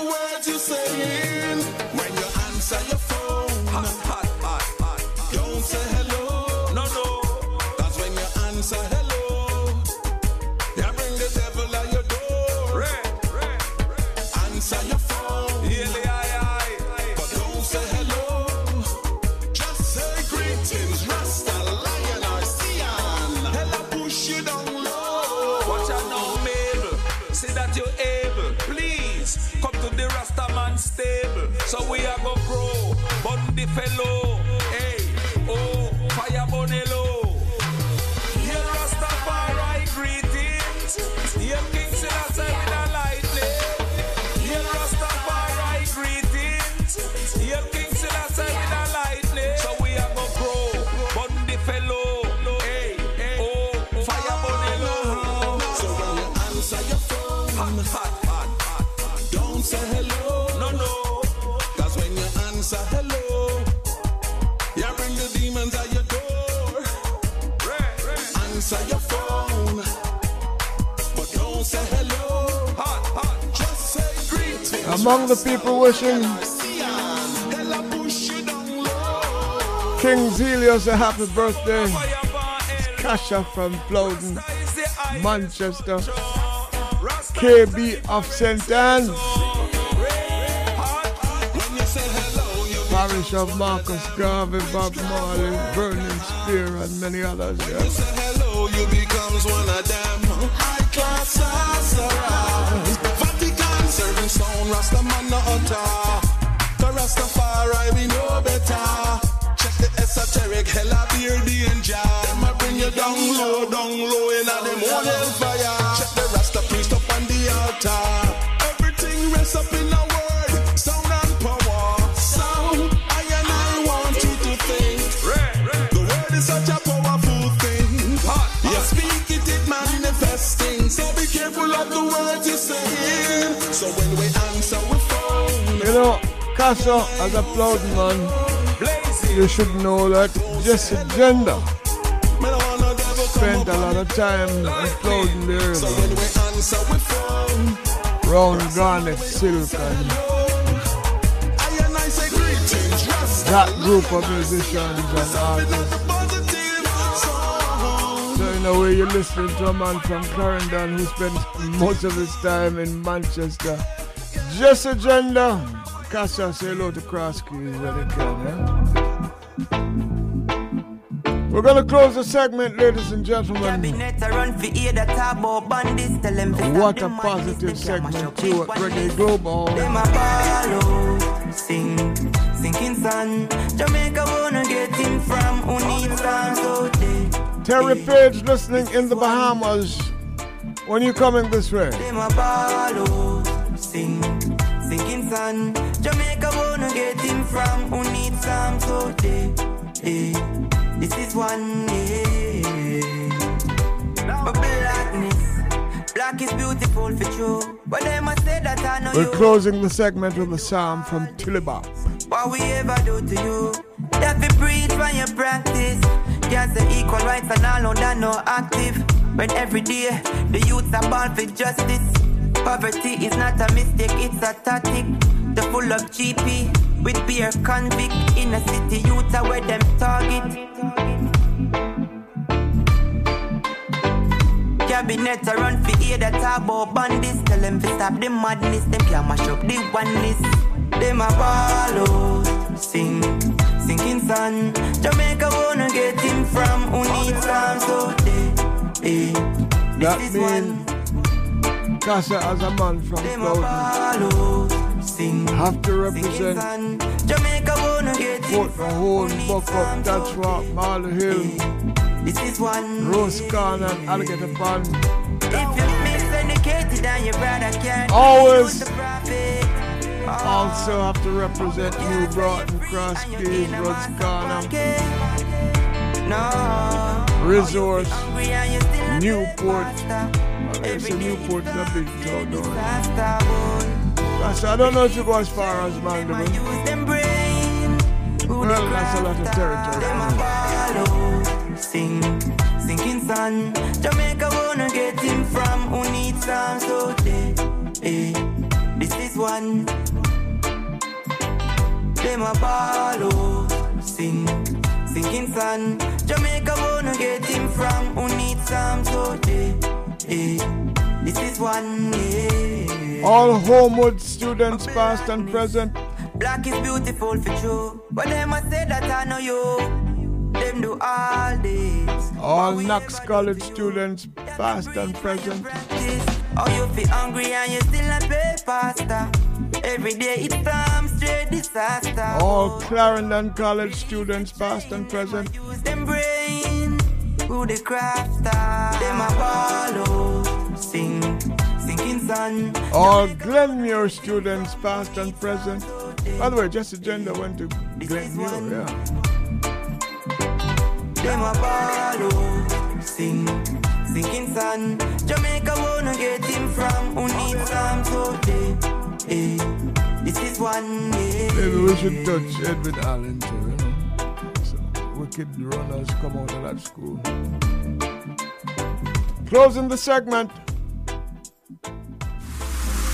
Among the people wishing King Zelius a happy birthday. It's Kasha from Plowden, Manchester. KB of St. Ann's. Parish of Marcus Garvey, Bob Marley, Burning Spear, and many others. Yeah. Sound, Rasta man no utter. The Rastafari we know better. Check the esoteric, hella beer danger. Them a bring you down low, down low in a them own hellfire. Check the Rasta priest up on the altar. Everything rests up in a word, sound and power. Sound, I and I want you to think. The word is such a powerful thing. You speak it, it manifesting. So be careful of the words you're saying. So when know, Kasha, as a Plowden man, you should know that Jesse Jendah spent a lot of time we phone. Round Garnet Silk and that group of musicians and artists. So in a way you're listening to a man from Clarendon who spent most of his time in Manchester. Just a gender. Kasha say hello to Cross Keys when he can, eh? We're gonna close the segment, ladies and gentlemen. What a positive segment too at Reggae Global. Sing, sinking sun. Jamaica wanna get him from who needs time Terry Page listening in the Bahamas. When you coming this way? them a ball. Sing, sinking sun. Jamaica wanna get him from who needs some eh. This is one. But blackness, black is beautiful for true. But they must say that I know We're closing the segment with a psalm from Tillibop. What we ever do to you? That we preach when you practice. Can't say equal rights and all of that no active. When every day the youths are born for justice. Poverty is not a mistake, it's a tactic. The full of GP with beer convict in a city youths are where them target. Cabinet a run for hear that talk about bandits. Tell them to stop the madness. Them can mash up the oneness. Them a out, sing, sinking sun. Jamaica wanna get him from who needs some so they, eh. That This is means Kasha as a man from them sing, have to represent. Jamaica wanna get him Port Mahone, Buck Up, That's Rock, Marley Hill, This is one. Rose Corn and Alligator Pond. If you miseducated and your brother can't Always. the. Also have to represent New Broughton, Cross Keys, Rose Corner, No. Resource, you still a Newport. Okay, so Newport's a big town, don't I don't know if you go as far as Mandeville. Well, that's a lot of territory. Sing, sinking sun. Jamaica wanna get him from who needs some so they, eh. This is one. Them a follow, sing, sinking sun. Jamaica wanna get him from who needs some so they, eh. This is one, yeah. All Homewood students, past and present, Black is beautiful for true. But them must say that I know you. Them do all this. all Knox College students, past and present. Oh, you feel hungry and you still not pay pasta. Every day it's some straight disaster. All Clarendon College students, past and present. Use Them brain, who the crafter. Them a follow, sing, sinking sun. All Glenmuir students, past and present. By the way, Jesse Jendah went to Glenmuir, yeah. Them a follow, sing, sinking sun. Jamaica wanna get him from who needs some so they, eh. This is one, yeah. Maybe we should touch Edwin Allen too, you know. Wicked runners come out of that school. Closing the segment.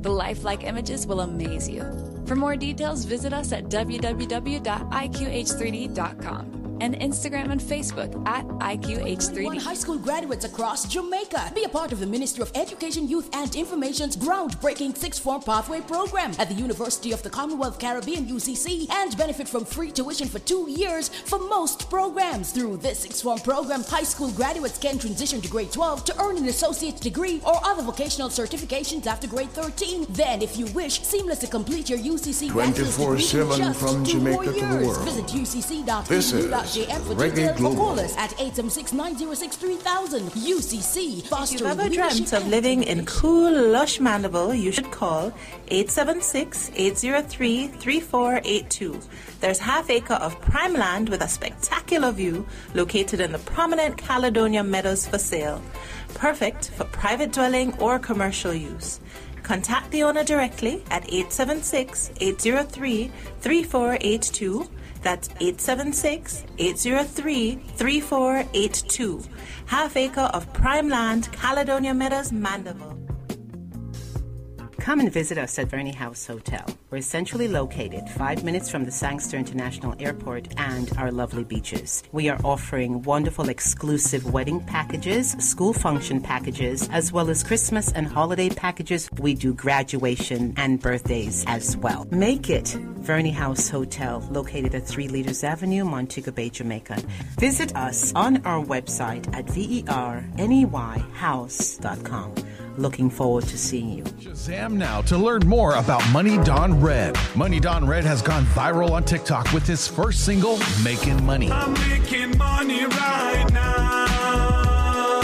The lifelike images will amaze you. For more details, visit us at www.iqh3d.com and Instagram and Facebook at IQH3D. high school graduates across Jamaica. Be a part of the Ministry of Education, Youth and Information's groundbreaking sixth form pathway program at the University of the Commonwealth Caribbean UCC and benefit from free tuition for two years for most programs. Through this sixth form program, high school graduates can transition to grade 12 to earn an associate's degree or other vocational certifications after grade 13. Then, if you wish, seamlessly complete your UCC 24/7 from Jamaica to the world. Visit ucc.edu.jm This is for Reggae details Global. call us at 876-906-3000. UCC, If you've ever dreamt of living in cool, lush Mandeville, you should call 876-803-3482. There's half acre of prime land with a spectacular view located in the prominent Caledonia Meadows for sale. Perfect for private dwelling or commercial use. Contact the owner directly at 876-803-3482. That's 876-803-3482. Half acre of prime land, Caledonia Meadows, Mandeville. Come and visit us at Verney House Hotel. We're centrally located, five minutes from the Sangster International Airport and our lovely beaches. We are offering wonderful exclusive wedding packages, school function packages, as well as Christmas and holiday packages. We do graduation and birthdays as well. Make it Verney House Hotel, located at 3 Leaders Avenue, Montego Bay, Jamaica. Visit us on our website at verneyhouse.com. Looking forward to seeing you. Shazam now to learn more about Money Don Red. Money Don Red has gone viral on TikTok with his first single, Making Money. I'm making money right now.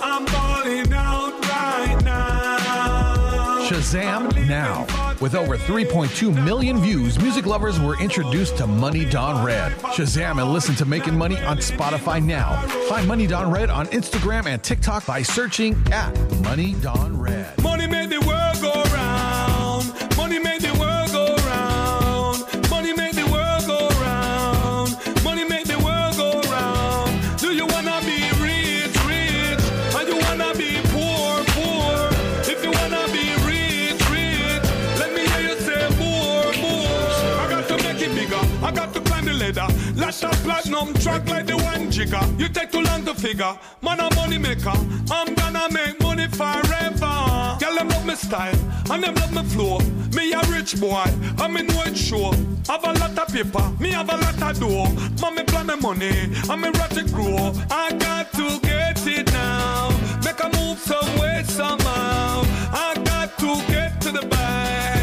I'm balling out right now. Shazam now. With over 3.2 million views, music lovers were introduced to Money Don Red. Shazam and listen to Making Money on Spotify now. Find Money Don Red on Instagram and TikTok by searching at Money Don Red. Let that platinum track like the one jigger. You take too long to figure. Man, a money maker. I'm gonna make money forever. Girl, them love my style and them love my flow. Me a rich boy, I'm in white show. Have a lot of paper, me have a lot of dough. Mommy plan my money, I'm a ratchet grow. I got to get it now. Make a move some way somehow. I got to get to the bag.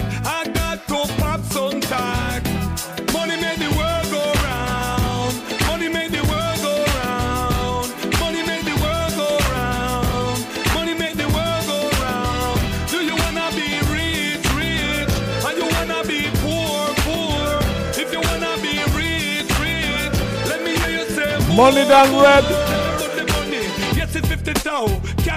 Money done red.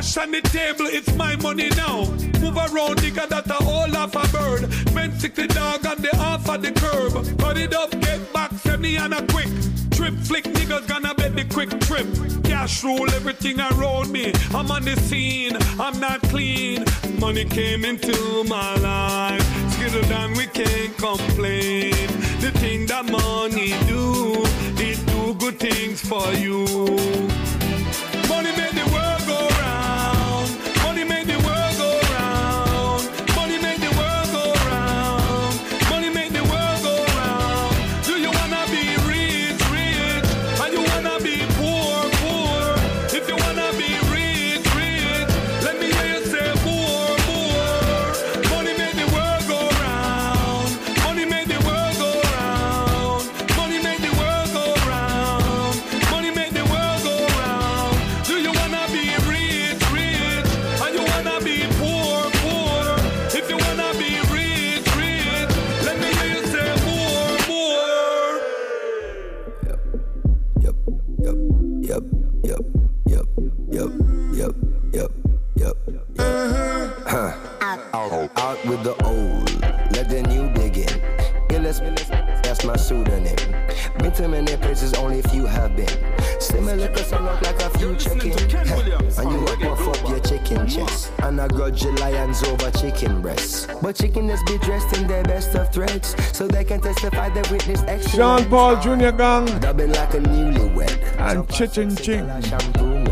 Yes, it's 50 thou. Cash on the table, it's my money now. Move around, nigga, that a whole half a bird. Men 60 dog on the half of the curb. Cut it up, get back, send me on a quick. Trip flick, niggas gonna bet the quick trip. Cash rule everything around me. I'm on the scene, I'm not clean. Money came into my life. Skittle down, we can't complain. The thing that money do, it do good things for you. Money made the world Out, out with the old, let the new begin. Gillis, that's my pseudonym. Been to many places, only a few have been. Similar cause I look like a few chicken. and you up puff up your chicken chest. And I grudge your lions over chicken breasts. But chicken is be dressed in their best of threads. So they can testify their witness excellence. Sean Paul Jr. Gang. Dubbing like a newlywed. And Chichin Ching.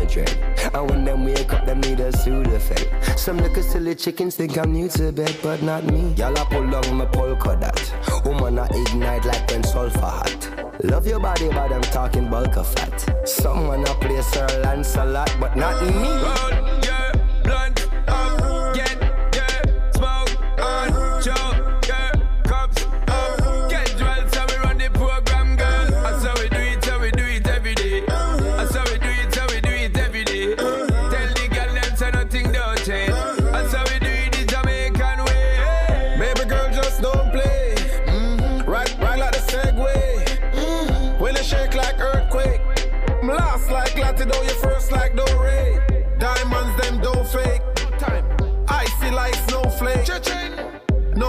Madrid. And when them wake up, them need a Sudafed. Some little silly chickens think I'm new to bed, but not me. Y'all I pull on my polka dot. Woman I ignite like when sulfur hot. Love your body, but I'm talking bulk of fat. Someone I play Sir Lancelot, but not me.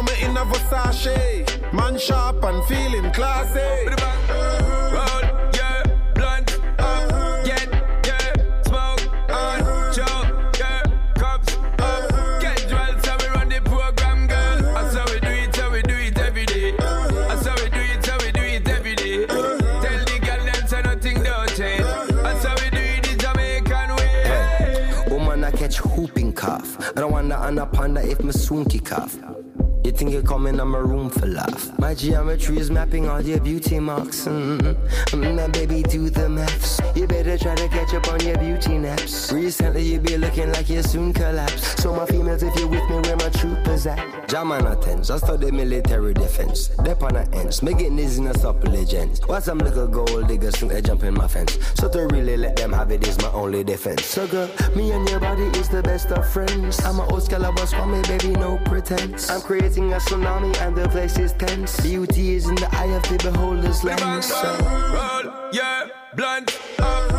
No me in a Versace. Man sharp and feeling classy. Roll, yeah, blunt up, get, yeah, smoke on, choke, yeah, cups up, get dwell, so we run the program, girl. That's how we do it, how we do it every day. That's how we do it, how we do it every day. Tell the girl them say nothing don't change. That's how we do it the Jamaican way. Woman, I catch whooping cough. I don't wanna anaconda if my soon kick off. You think you're coming on my room for laugh? My geometry is mapping all your beauty marks. Mm, mm, now, baby, do the maths. You better try to catch up on your beauty naps. Recently, you be looking like you soon collapse. So, my females, if you're with me, where my troopers at? Jam on a just for military defense. Dep on the ends, make it easy, no supple legends. Why some little gold diggers think they jump in my fence? So, to really let them have it is my only defense. So, girl, me and your body is the best of friends. I'm a old Scalabus for me, baby, no pretense. I'm creating a tsunami and the place is tense. Beauty is in the eye of the beholder's lens. So. Roll, yeah, blunt up,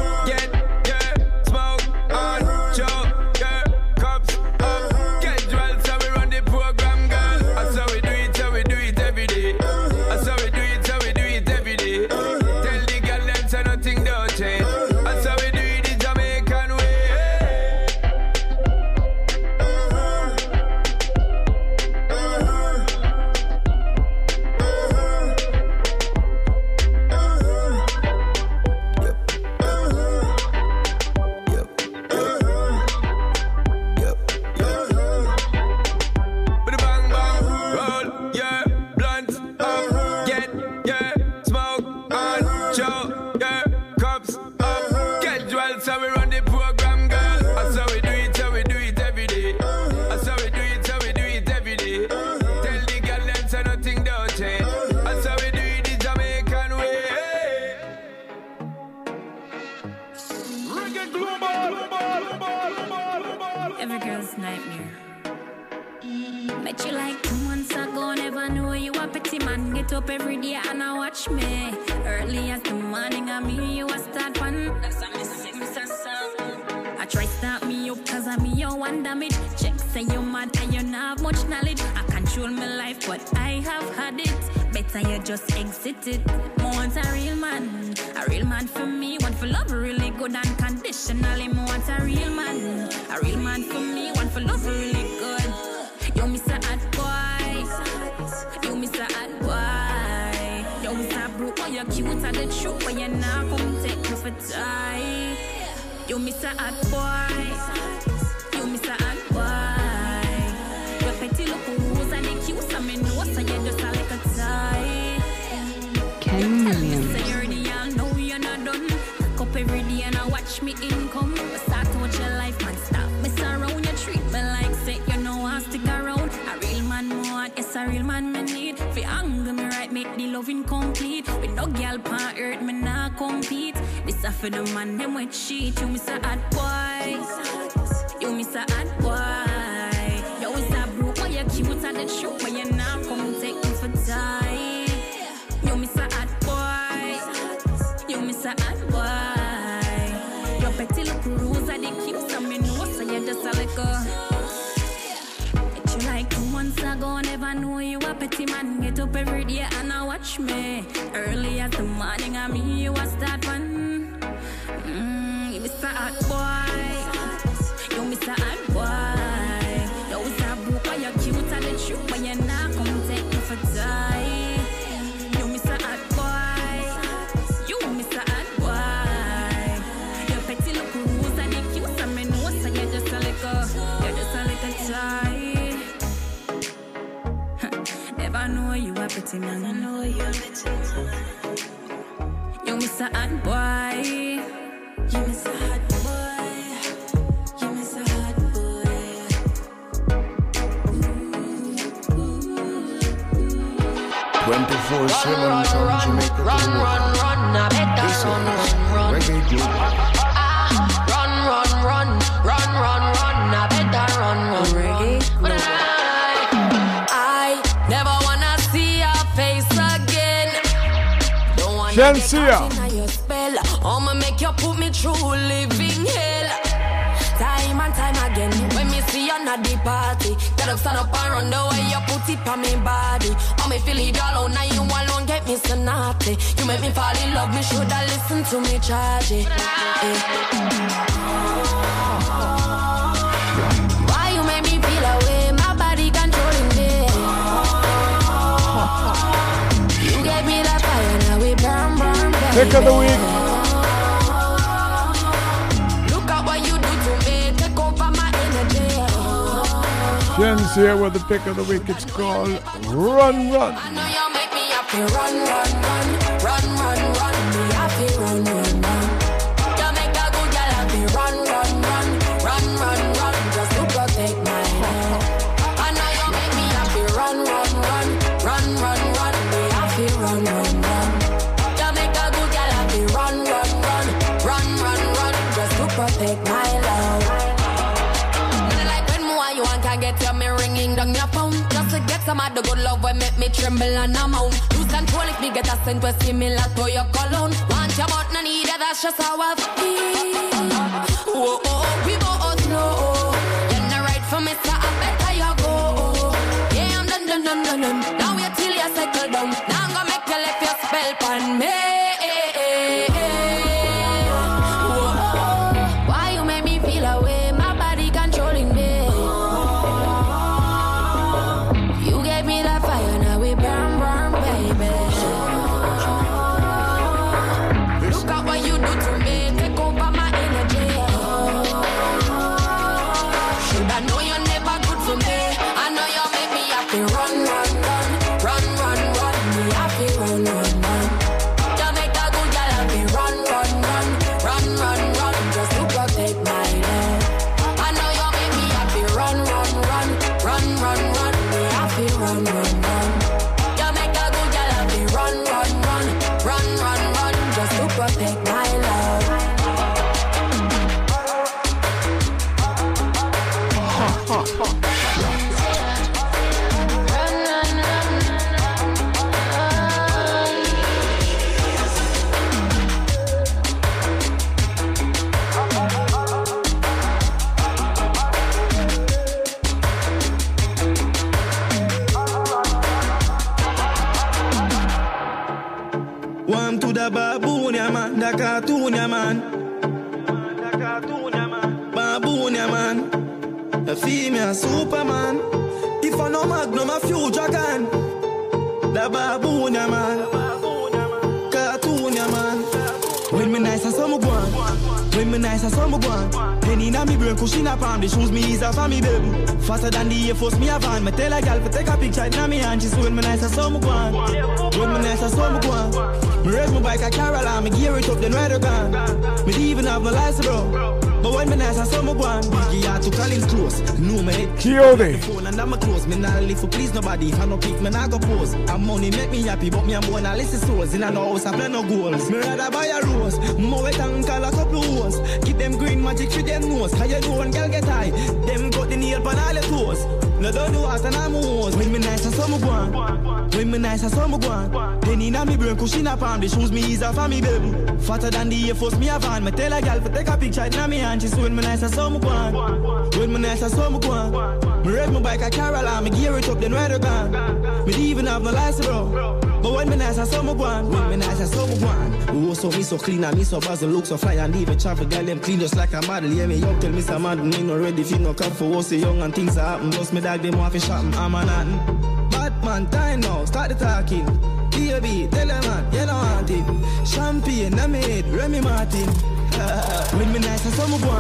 pick of the week. It's called Run Run. Some of the good love when make me tremble and amount Lose control if me get a scent was similar to your cologne. Want your but no need it, that's just how I feel. Oh, oh, oh, we both know. You're not right for me, so I better you go. Yeah, I'm done, done, done, done, done. Now wait till you settle down. Now I'm gonna make you left your spell on me just nice, I saw me go on. Penny na me brain, cushion up on the shoes, me off on me baby. Faster than the Air Force, me a van. Me tell a gal to take a picture, it na me hand. She when me nice, I saw me go on. When me nice, I saw me go on. Me raise my bike, I carry along, me gear it up, then ride a gun. Me even have my license, bro. When me nice, I saw me go on. Biggie had to call him close. No me head. Kiyode. Phone and I'm close. Me not live for please nobody. If I no pick, me not go pose. And money make me happy, but me and born a list of souls. In a house, I play no goals. Me rather buy a rose. More wet and call a couple hoes. Keep them green magic for them nose. Cause you know one girl get high. Them got the nail on all your toes. No don't do what and I'm hoes. When me nice saw me go When me nice I saw me go Then inna me brain cushion up on the shoes me off on me baby. Fatter than the Air Force me a van. Me tell a gal for take a picture inna me hand. She say when me nice I saw me go When me nice I saw me Me ride my bike a Caroline. Me gear it up then ride a gun. Me even have no license bro. But when me nice I saw me go When me nice I saw me go Oh so me so clean and me so buzz look so fly and even travel girl them clean just like a model. Yeah me young tell me some man me no ready fi no come for us young and things happen. Plus me dog them want fi shop I'm a nothing. Batman time now start the talking. Baby tell a man want it. Champagne I made Remy Martin. [LAUGHS] when me nice I saw me go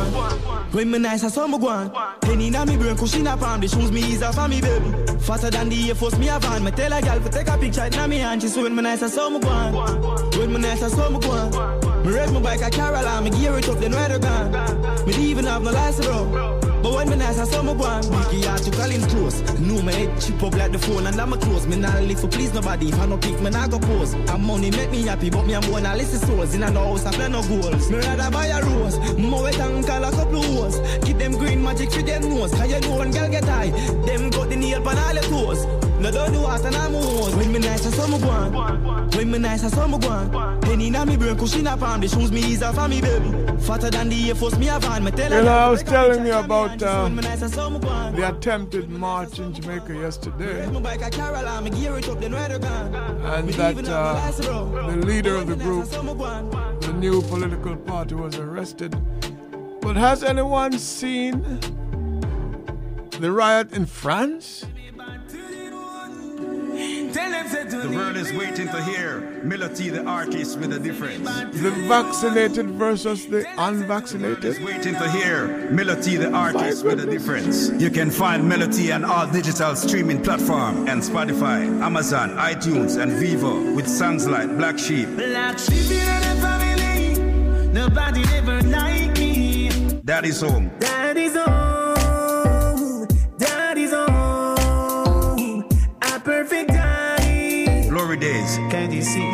When me nice I saw me go Penny na me brain cushion up on the shoes me ease off on me baby. Fatter than the Air Force me a van. Me tell a gal for take a picture inna me hand. She say when me nice I saw me go When me nice I saw me go Me raise my bike a Caroline. Me gear it up then ride a gun. Me even have no license bro. But when me nice I saw me go on Biggie hard to call him close Know my head chip up like the phone and I'm a close. Me not live for please nobody If I no pick me not go pose. And money make me happy But me I'm born a list of souls. In a house I play no goals. Me rather buy a rose. More wet and call a couple hoes Keep them green magic for them nose. Cause you know when girl get high. Them got the nail pan all your toes no don't do what and I'm on When me nice I saw me When me nice I saw me Penny na me brain cushion up on The shoes me off on me baby. Fatter than the Air Force me a van Me tell You know I was telling you about uh, the attempted march in Jamaica yesterday. And that uh, the leader of the group the new political party was arrested. But has anyone seen the riot in France? The world is waiting to hear Melody, the artist with a difference. The vaccinated versus the unvaccinated. The Is waiting to hear Melody, the artist with a difference. You can find Melody on all digital streaming platforms and Spotify, Amazon, iTunes, and Vivo with songs like Black Sheep. Black sheep in the family. Nobody ever like me. Daddy's home. Daddy's home. Glory days. Can't you see?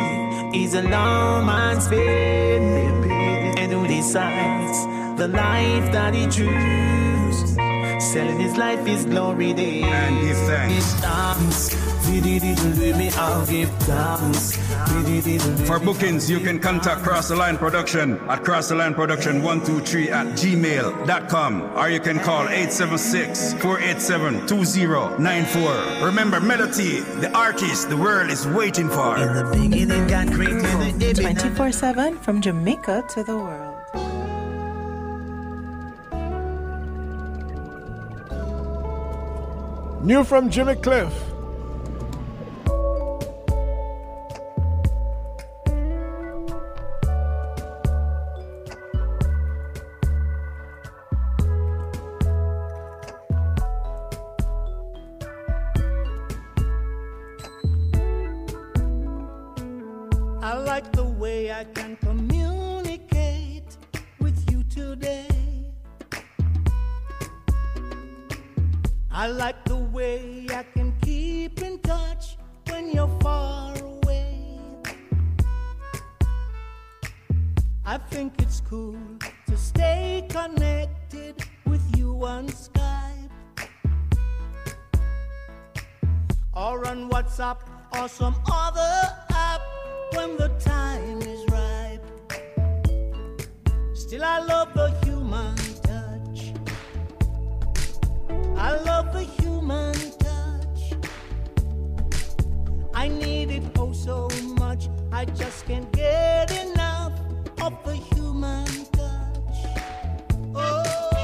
He's a long man's. And who decides the life that he chooses? Selling his life is glory days. And give thanks. Give thanks. Me, I'll give thanks. For bookings, you can contact Cross the Line Production at Cross the Line Production 123 at gmail.com or you can call 876 487 2094. Remember, Melody, the artist the world is waiting for. 24 7 from Jamaica to the world. New from Jimmy Cliff. I like the way I can communicate with you today. I like the way I can keep in touch when you're far away. I think it's cool to stay connected with you on Skype or on WhatsApp or some other app when the time is ripe. Still, I love the human touch. I love the human touch. I need it oh so much. I just can't get enough of the human touch. Oh,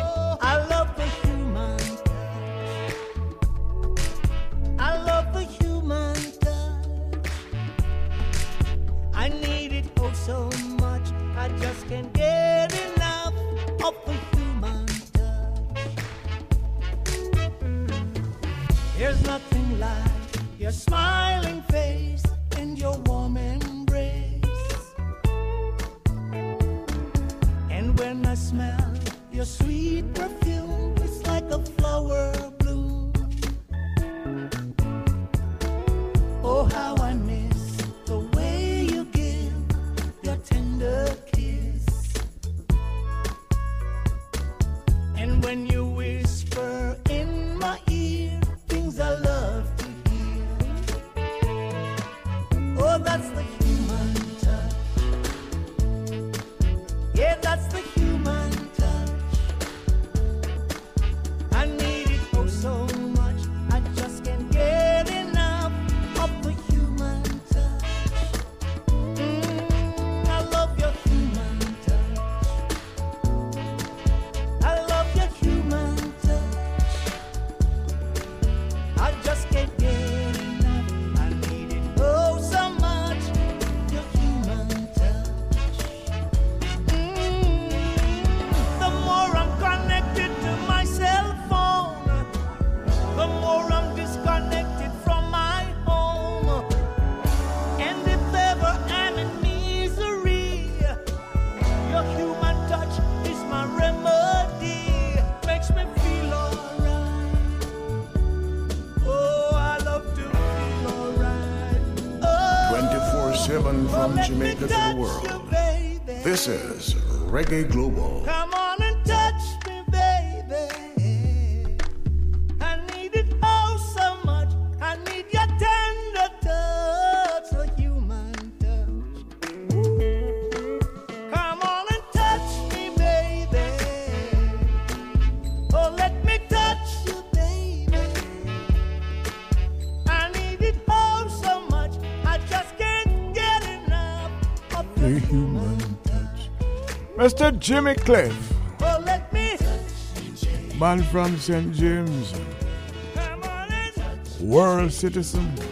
Reggae Global. Mr. Jimmy Cliff. Well, let me Man from St. James. World citizen.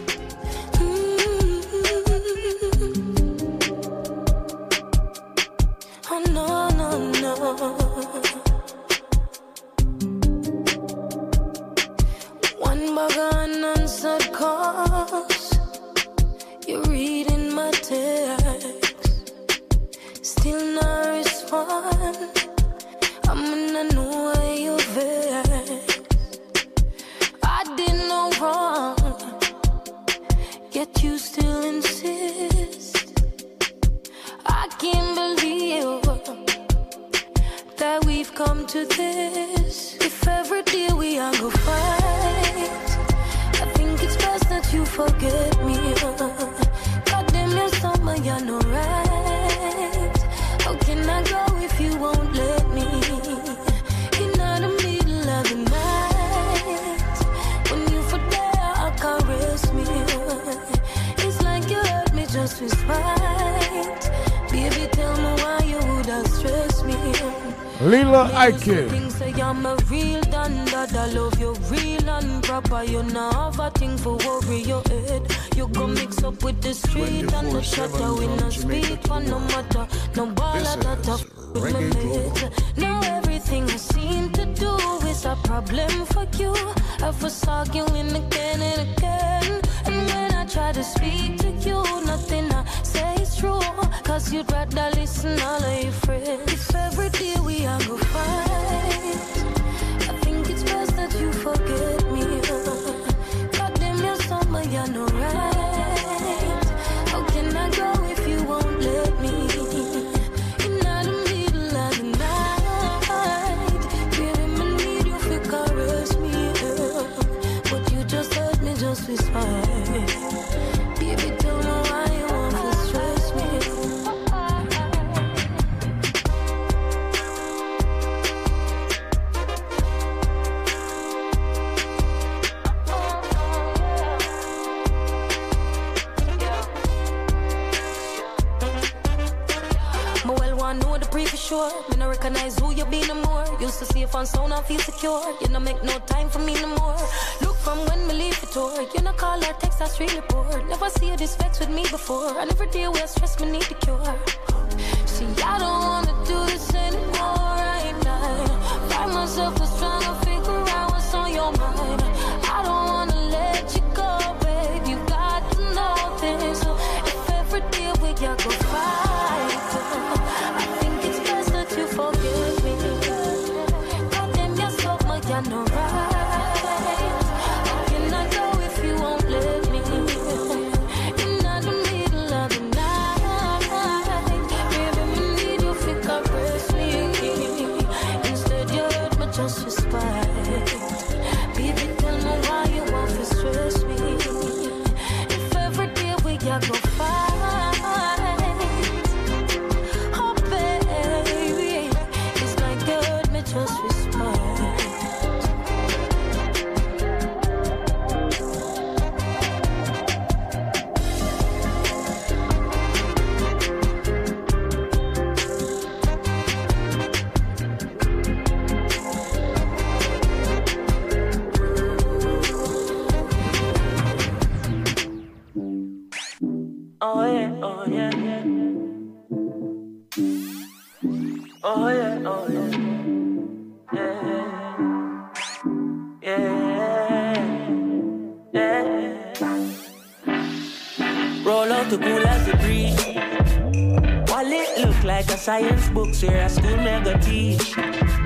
Enough here at school never teach.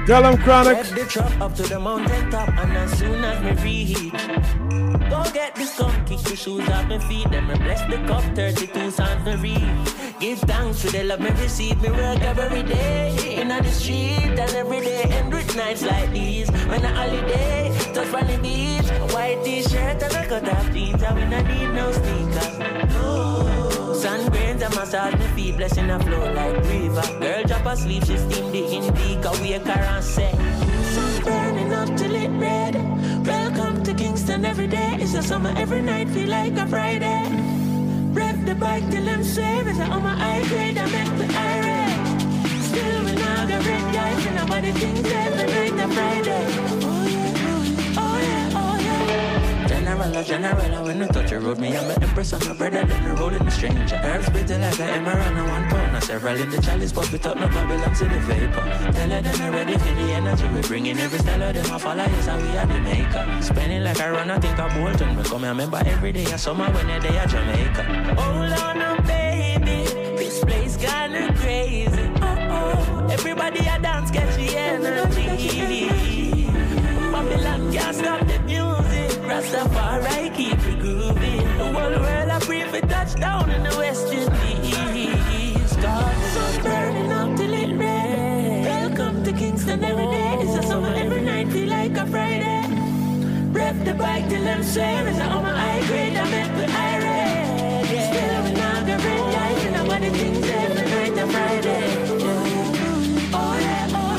Tell them chronic. The truck up to the mountain top, and as soon as me reach, go get kick the shoes off my feet, then me bless the cup, 32 me. Give thanks to the love me receive, me work every day, in the street, and every day nights like these. When a holiday, touch on the beach, white t-shirt and jeans, need no sneakers. And massage my feet, blessing a flow like river. Girl drop asleep, she steam the indica, wake her and say, Sun burning up till it red. Welcome to Kingston every day. It's a summer every night, feel like a Friday. Rev the bike till I'm save. Is on oh, my high grade? I make the irate. Still when I got red guys and nobody thinks every night a Friday. General, general, when I touch the road, me I'm an empress, I'm a brother, then the road in the stranger. Herbs bitter like an emerald and one pound. Several in the chalice, but we talk no Babylon to the vapor. Tell her them ready for the energy, we bring in every style of them, I follow yes, and we are the maker. Spending like I run, I think I'm Bolton. We come here, remember every day, I summer when they day at Jamaica. Hold on, Rastafari keep it grooving. The whole world I pray for touchdown in the West Indies. Cause sun's burning up till it red. Welcome to Kingston every day. It's a summer every night, feel like a Friday. Rev the bike till I'm swear. It's on my high grade, I make the irate. Yeah. Still when I got red lights and nobody thinks every night a Friday. Oh oh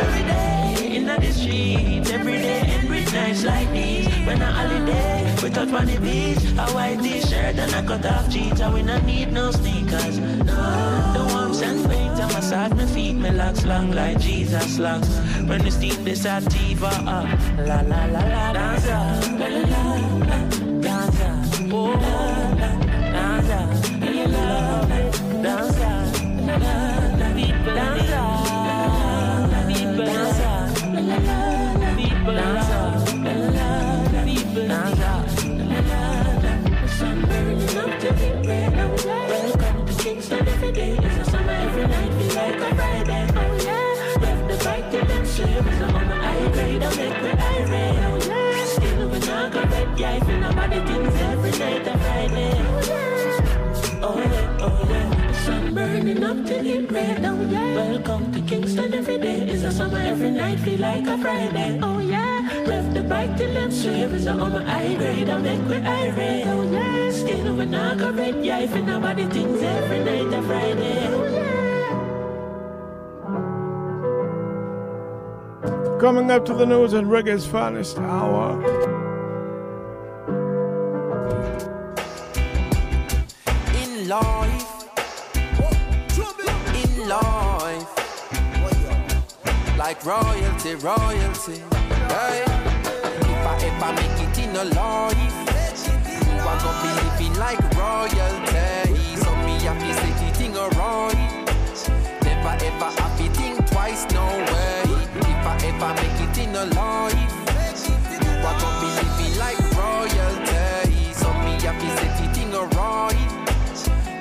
every day in the streets, every day in rich like these. When a holiday, we on the beach, a white t-shirt and a cut off jeans, and we not need no sneakers. No, the warmth and paint, I massage my feet, my locks long like Jesus locks. When the steam this sativa, uh, la la la la, dance, la la la, dance, oh, dance, you love it, dance, la la la, dance, la la la, people red feel nobody things every night Friday. Oh yeah. Oh yeah. The sun burning up till it red. Yeah. Welcome to Kingston every day. It's a summer every night. Feel like a Friday. Oh yeah. Rev the bike till. So on my high grade, I make me irate. Oh yeah. Still when I got red guy, feel nobody things every night a Friday. Oh yeah. Coming up to the news and reggae's finest hour. Royalty, royalty. Hey, if I ever make it in a life, you are gonna be living like royalty. So me happy say the thing alright. Never ever happy think twice, no way. If I ever make it in a life, you are gonna be living like royalty. So me happy say the thing alright.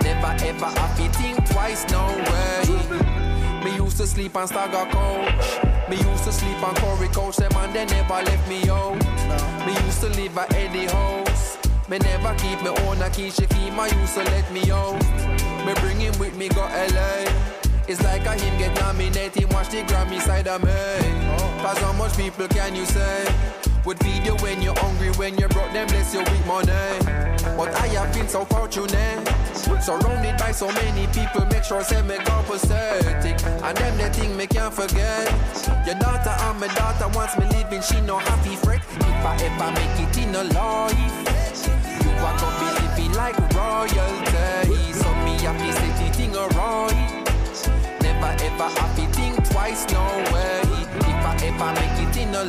Never ever happy think twice, no way. Me used to sleep on Stagger Coach. Me used to sleep on Corey Coach. Them and they never left me out. Me used to live at Eddie House. Me never keep me own a key. She keep my used to let me out. Me bring him with me go LA. It's like a him get nominated, watch the Grammy side of me. Cause how much people can you say? Would feed you when you're hungry, when you're broke them, bless you with money. But I have been so fortunate. Surrounded by so many people, make sure I say me compensating. And them the thing me can't forget. Your daughter and my daughter wants me living, she no happy fret. If I ever make it in a life, you are gonna be living like royalty. So me happy say the thing alright. Never ever happy think twice, no way. If I ever make it in a